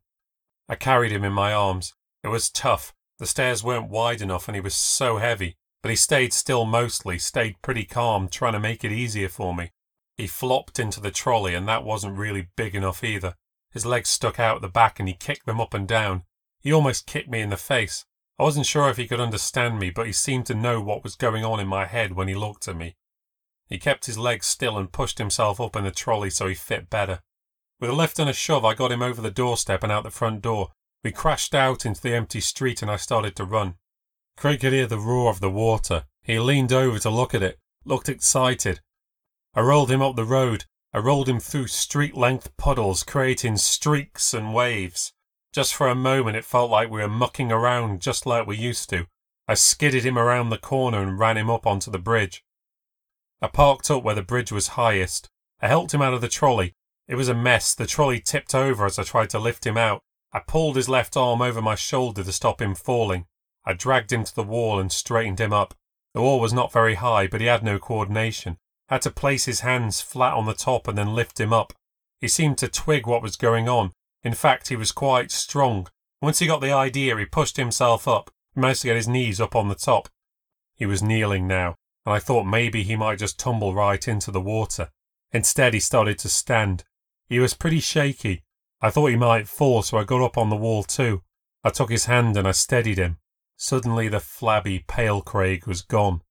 I carried him in my arms. It was tough. The stairs weren't wide enough and he was so heavy, but he stayed still mostly, stayed pretty calm, trying to make it easier for me. He flopped into the trolley and that wasn't really big enough either. His legs stuck out at the back and he kicked them up and down. He almost kicked me in the face. I wasn't sure if he could understand me, but he seemed to know what was going on in my head when he looked at me. He kept his legs still and pushed himself up in the trolley so he fit better. With a lift and a shove, I got him over the doorstep and out the front door. We crashed out into the empty street and I started to run. Craig could hear the roar of the water. He leaned over to look at it, looked excited. I rolled him up the road. I rolled him through street length puddles, creating streaks and waves. Just for a moment, it felt like we were mucking around just like we used to. I skidded him around the corner and ran him up onto the bridge. I parked up where the bridge was highest. I helped him out of the trolley. It was a mess. The trolley tipped over as I tried to lift him out. I pulled his left arm over my shoulder to stop him falling. I dragged him to the wall and straightened him up. The wall was not very high, but he had no coordination. I had to place his hands flat on the top and then lift him up. He seemed to twig what was going on, in fact, he was quite strong. Once he got the idea, he pushed himself up, managed to get his knees up on the top. He was kneeling now, and I thought maybe he might just tumble right into the water. Instead, he started to stand. He was pretty shaky. I thought he might fall, so I got up on the wall too. I took his hand and I steadied him. Suddenly, the flabby, pale Craig was gone.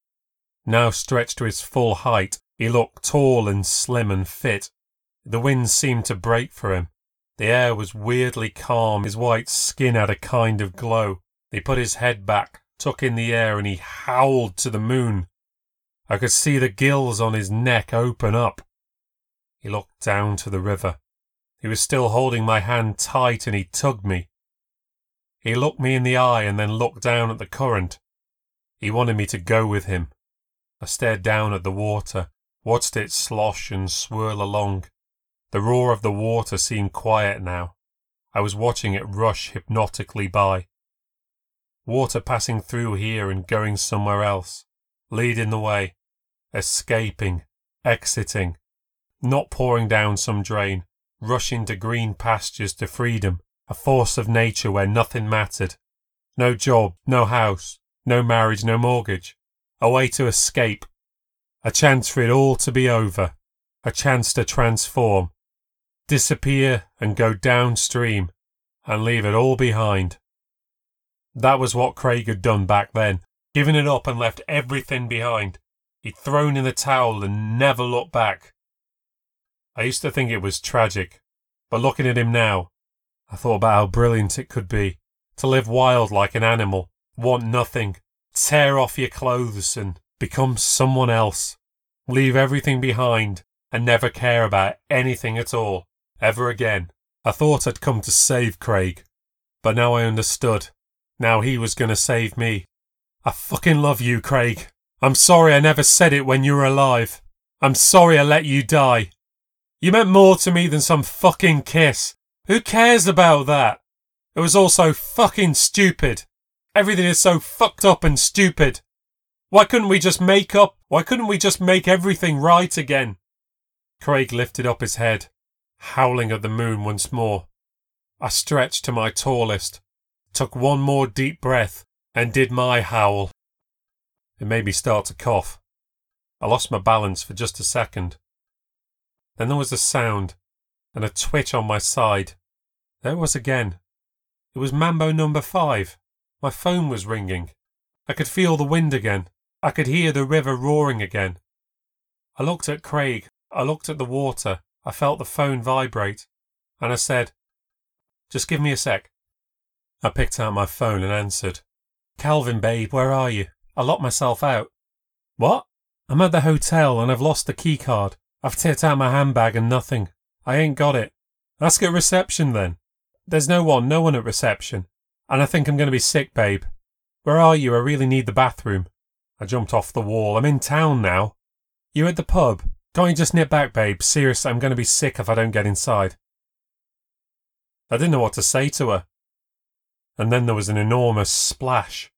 Now stretched to his full height, he looked tall and slim and fit. The wind seemed to break for him. The air was weirdly calm, his white skin had a kind of glow. He put his head back, took in the air, and he howled to the moon. I could see the gills on his neck open up. He looked down to the river. He was still holding my hand tight and he tugged me. He looked me in the eye and then looked down at the current. He wanted me to go with him. I stared down at the water, watched it slosh and swirl along. The roar of the water seemed quiet now. I was watching it rush hypnotically by. Water passing through here and going somewhere else, leading the way, escaping, exiting, not pouring down some drain, rushing to green pastures to freedom, a force of nature where nothing mattered. No job, no house, no marriage, no mortgage. A way to escape. A chance for it all to be over. A chance to transform disappear and go downstream and leave it all behind. That was what Craig had done back then, given it up and left everything behind. He'd thrown in the towel and never looked back. I used to think it was tragic, but looking at him now, I thought about how brilliant it could be to live wild like an animal, want nothing, tear off your clothes and become someone else, leave everything behind and never care about anything at all ever again. I thought I'd come to save Craig, but now I understood. Now he was going to save me. I fucking love you, Craig. I'm sorry I never said it when you were alive. I'm sorry I let you die. You meant more to me than some fucking kiss. Who cares about that? It was all so fucking stupid. Everything is so fucked up and stupid. Why couldn't we just make up? Why couldn't we just make everything right again? Craig lifted up his head howling at the moon once more. I stretched to my tallest, took one more deep breath, and did my howl. It made me start to cough. I lost my balance for just a second. Then there was a sound and a twitch on my side. There it was again. It was Mambo number five. My phone was ringing. I could feel the wind again. I could hear the river roaring again. I looked at Craig. I looked at the water. I felt the phone vibrate. And I said, Just give me a sec. I picked out my phone and answered. Calvin, babe, where are you? I locked myself out. What? I'm at the hotel and I've lost the key card. I've tipped out my handbag and nothing. I ain't got it. Ask at reception then. There's no one, no one at reception. And I think I'm going to be sick, babe. Where are you? I really need the bathroom. I jumped off the wall. I'm in town now. You at the pub? Can't you just nip back, babe? Seriously, I'm going to be sick if I don't get inside. I didn't know what to say to her. And then there was an enormous splash.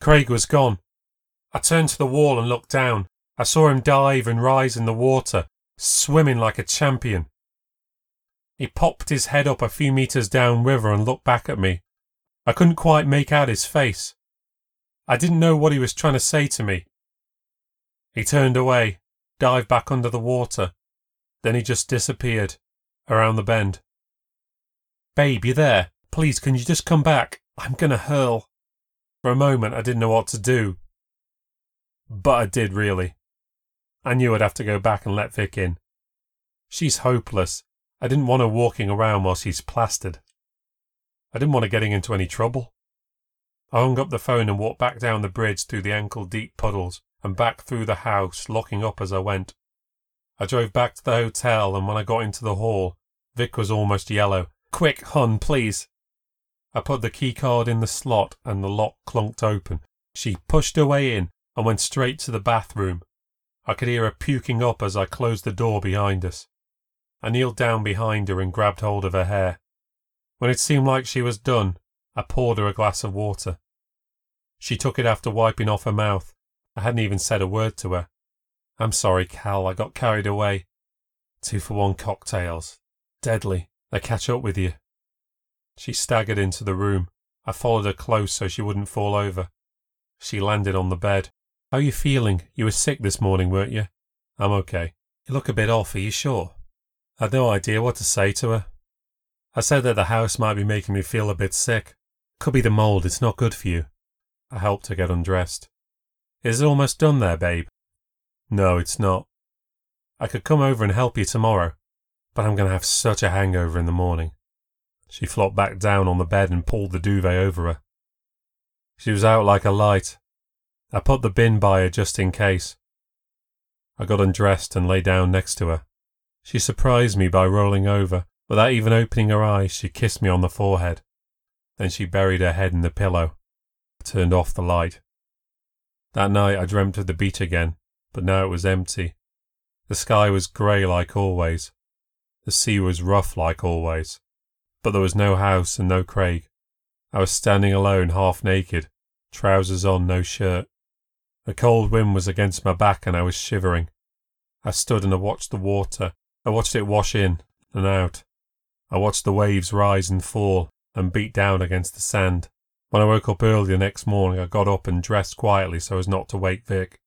Craig was gone. I turned to the wall and looked down. I saw him dive and rise in the water, swimming like a champion. He popped his head up a few metres downriver and looked back at me. I couldn't quite make out his face. I didn't know what he was trying to say to me. He turned away, dived back under the water. Then he just disappeared around the bend. Babe, you there? Please, can you just come back? I'm gonna hurl. For a moment, I didn't know what to do. But I did, really. I knew I'd have to go back and let Vic in. She's hopeless. I didn't want her walking around while she's plastered. I didn't want her getting into any trouble. I hung up the phone and walked back down the bridge through the ankle deep puddles and back through the house, locking up as I went. I drove back to the hotel, and when I got into the hall, Vic was almost yellow. Quick, hun, please. I put the key card in the slot and the lock clunked open. She pushed her way in and went straight to the bathroom. I could hear her puking up as I closed the door behind us. I kneeled down behind her and grabbed hold of her hair. When it seemed like she was done, I poured her a glass of water. She took it after wiping off her mouth. I hadn't even said a word to her. I'm sorry, Cal, I got carried away. Two for one cocktails. Deadly. They catch up with you. She staggered into the room. I followed her close so she wouldn't fall over. She landed on the bed. How are you feeling? You were sick this morning, weren't you? I'm okay. You look a bit off, are you sure? I had no idea what to say to her. I said that the house might be making me feel a bit sick. Could be the mould, it's not good for you. I helped her get undressed. Is it almost done there, babe? No, it's not. I could come over and help you tomorrow, but I'm going to have such a hangover in the morning. She flopped back down on the bed and pulled the duvet over her. She was out like a light. I put the bin by her just in case. I got undressed and lay down next to her. She surprised me by rolling over. Without even opening her eyes, she kissed me on the forehead. Then she buried her head in the pillow. Turned off the light. That night I dreamt of the beach again, but now it was empty. The sky was grey like always. The sea was rough like always but there was no house and no Craig. I was standing alone, half naked, trousers on, no shirt. A cold wind was against my back and I was shivering. I stood and I watched the water. I watched it wash in and out. I watched the waves rise and fall and beat down against the sand. When I woke up early the next morning, I got up and dressed quietly so as not to wake Vic.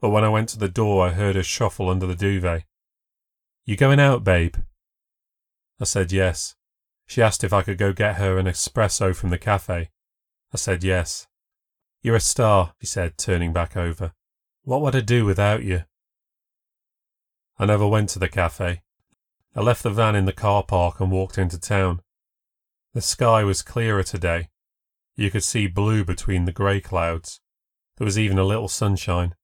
But when I went to the door, I heard her shuffle under the duvet. You going out, babe? I said yes. She asked if I could go get her an espresso from the cafe. I said yes. You're a star, she said, turning back over. What would I do without you? I never went to the cafe. I left the van in the car park and walked into town. The sky was clearer today. You could see blue between the grey clouds. There was even a little sunshine.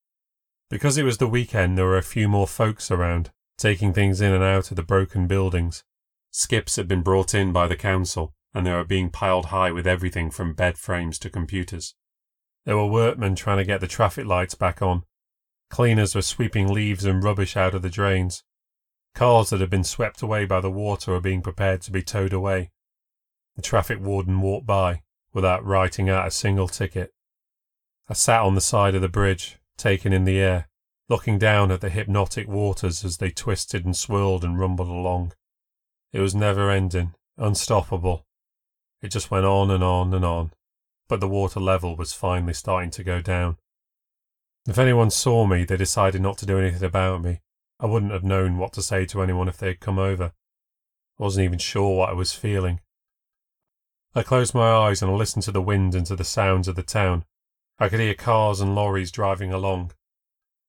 Because it was the weekend, there were a few more folks around, taking things in and out of the broken buildings. Skips had been brought in by the council, and they were being piled high with everything from bed frames to computers. There were workmen trying to get the traffic lights back on. Cleaners were sweeping leaves and rubbish out of the drains. Cars that had been swept away by the water were being prepared to be towed away. The traffic warden walked by without writing out a single ticket. I sat on the side of the bridge, taking in the air, looking down at the hypnotic waters as they twisted and swirled and rumbled along. It was never ending, unstoppable. It just went on and on and on, but the water level was finally starting to go down. If anyone saw me, they decided not to do anything about me. I wouldn't have known what to say to anyone if they had come over. I wasn't even sure what I was feeling. I closed my eyes and listened to the wind and to the sounds of the town. I could hear cars and lorries driving along.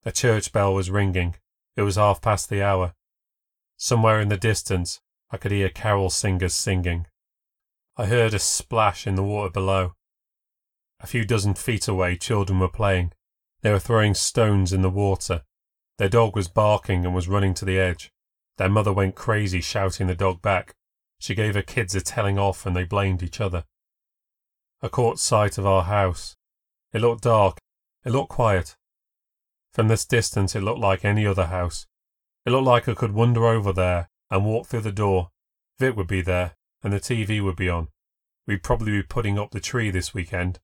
A church bell was ringing. It was half past the hour. Somewhere in the distance, I could hear carol singers singing. I heard a splash in the water below. A few dozen feet away, children were playing. They were throwing stones in the water. Their dog was barking and was running to the edge. Their mother went crazy, shouting the dog back. She gave her kids a telling off and they blamed each other. I caught sight of our house. It looked dark. It looked quiet. From this distance, it looked like any other house. It looked like I could wander over there and walk through the door. Vic would be there, and the TV would be on. We'd probably be putting up the tree this weekend,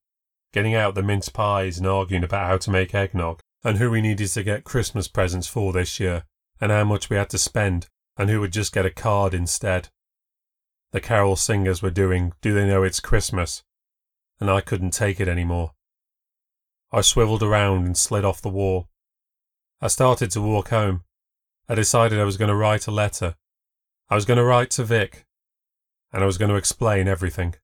getting out the mince pies and arguing about how to make eggnog, and who we needed to get Christmas presents for this year, and how much we had to spend, and who would just get a card instead. The carol singers were doing Do They Know It's Christmas? And I couldn't take it anymore. I swiveled around and slid off the wall. I started to walk home. I decided I was going to write a letter. I was going to write to Vic, and I was going to explain everything.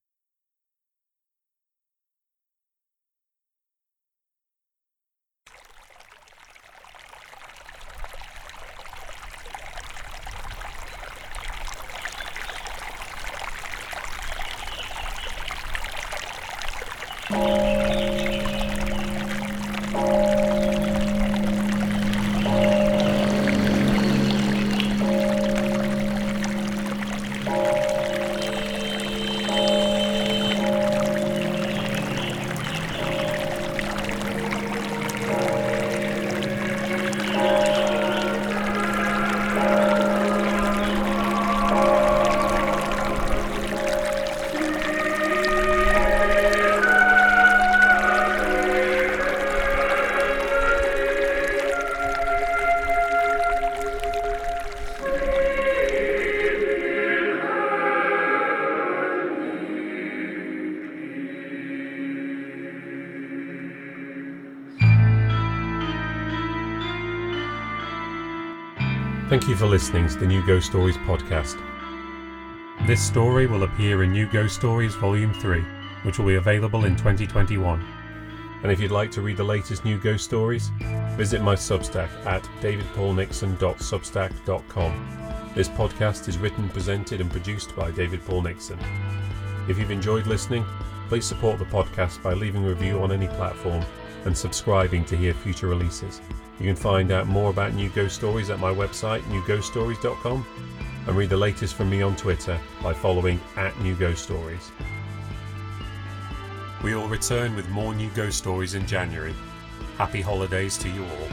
Thank you for listening to the New Ghost Stories podcast. This story will appear in New Ghost Stories Volume 3, which will be available in 2021. And if you'd like to read the latest New Ghost Stories, visit my Substack at davidpaulnixon.substack.com. This podcast is written, presented, and produced by David Paul Nixon. If you've enjoyed listening, please support the podcast by leaving a review on any platform and subscribing to hear future releases. You can find out more about New Ghost Stories at my website, newghoststories.com, and read the latest from me on Twitter by following at New Ghost Stories. We will return with more New Ghost Stories in January. Happy holidays to you all.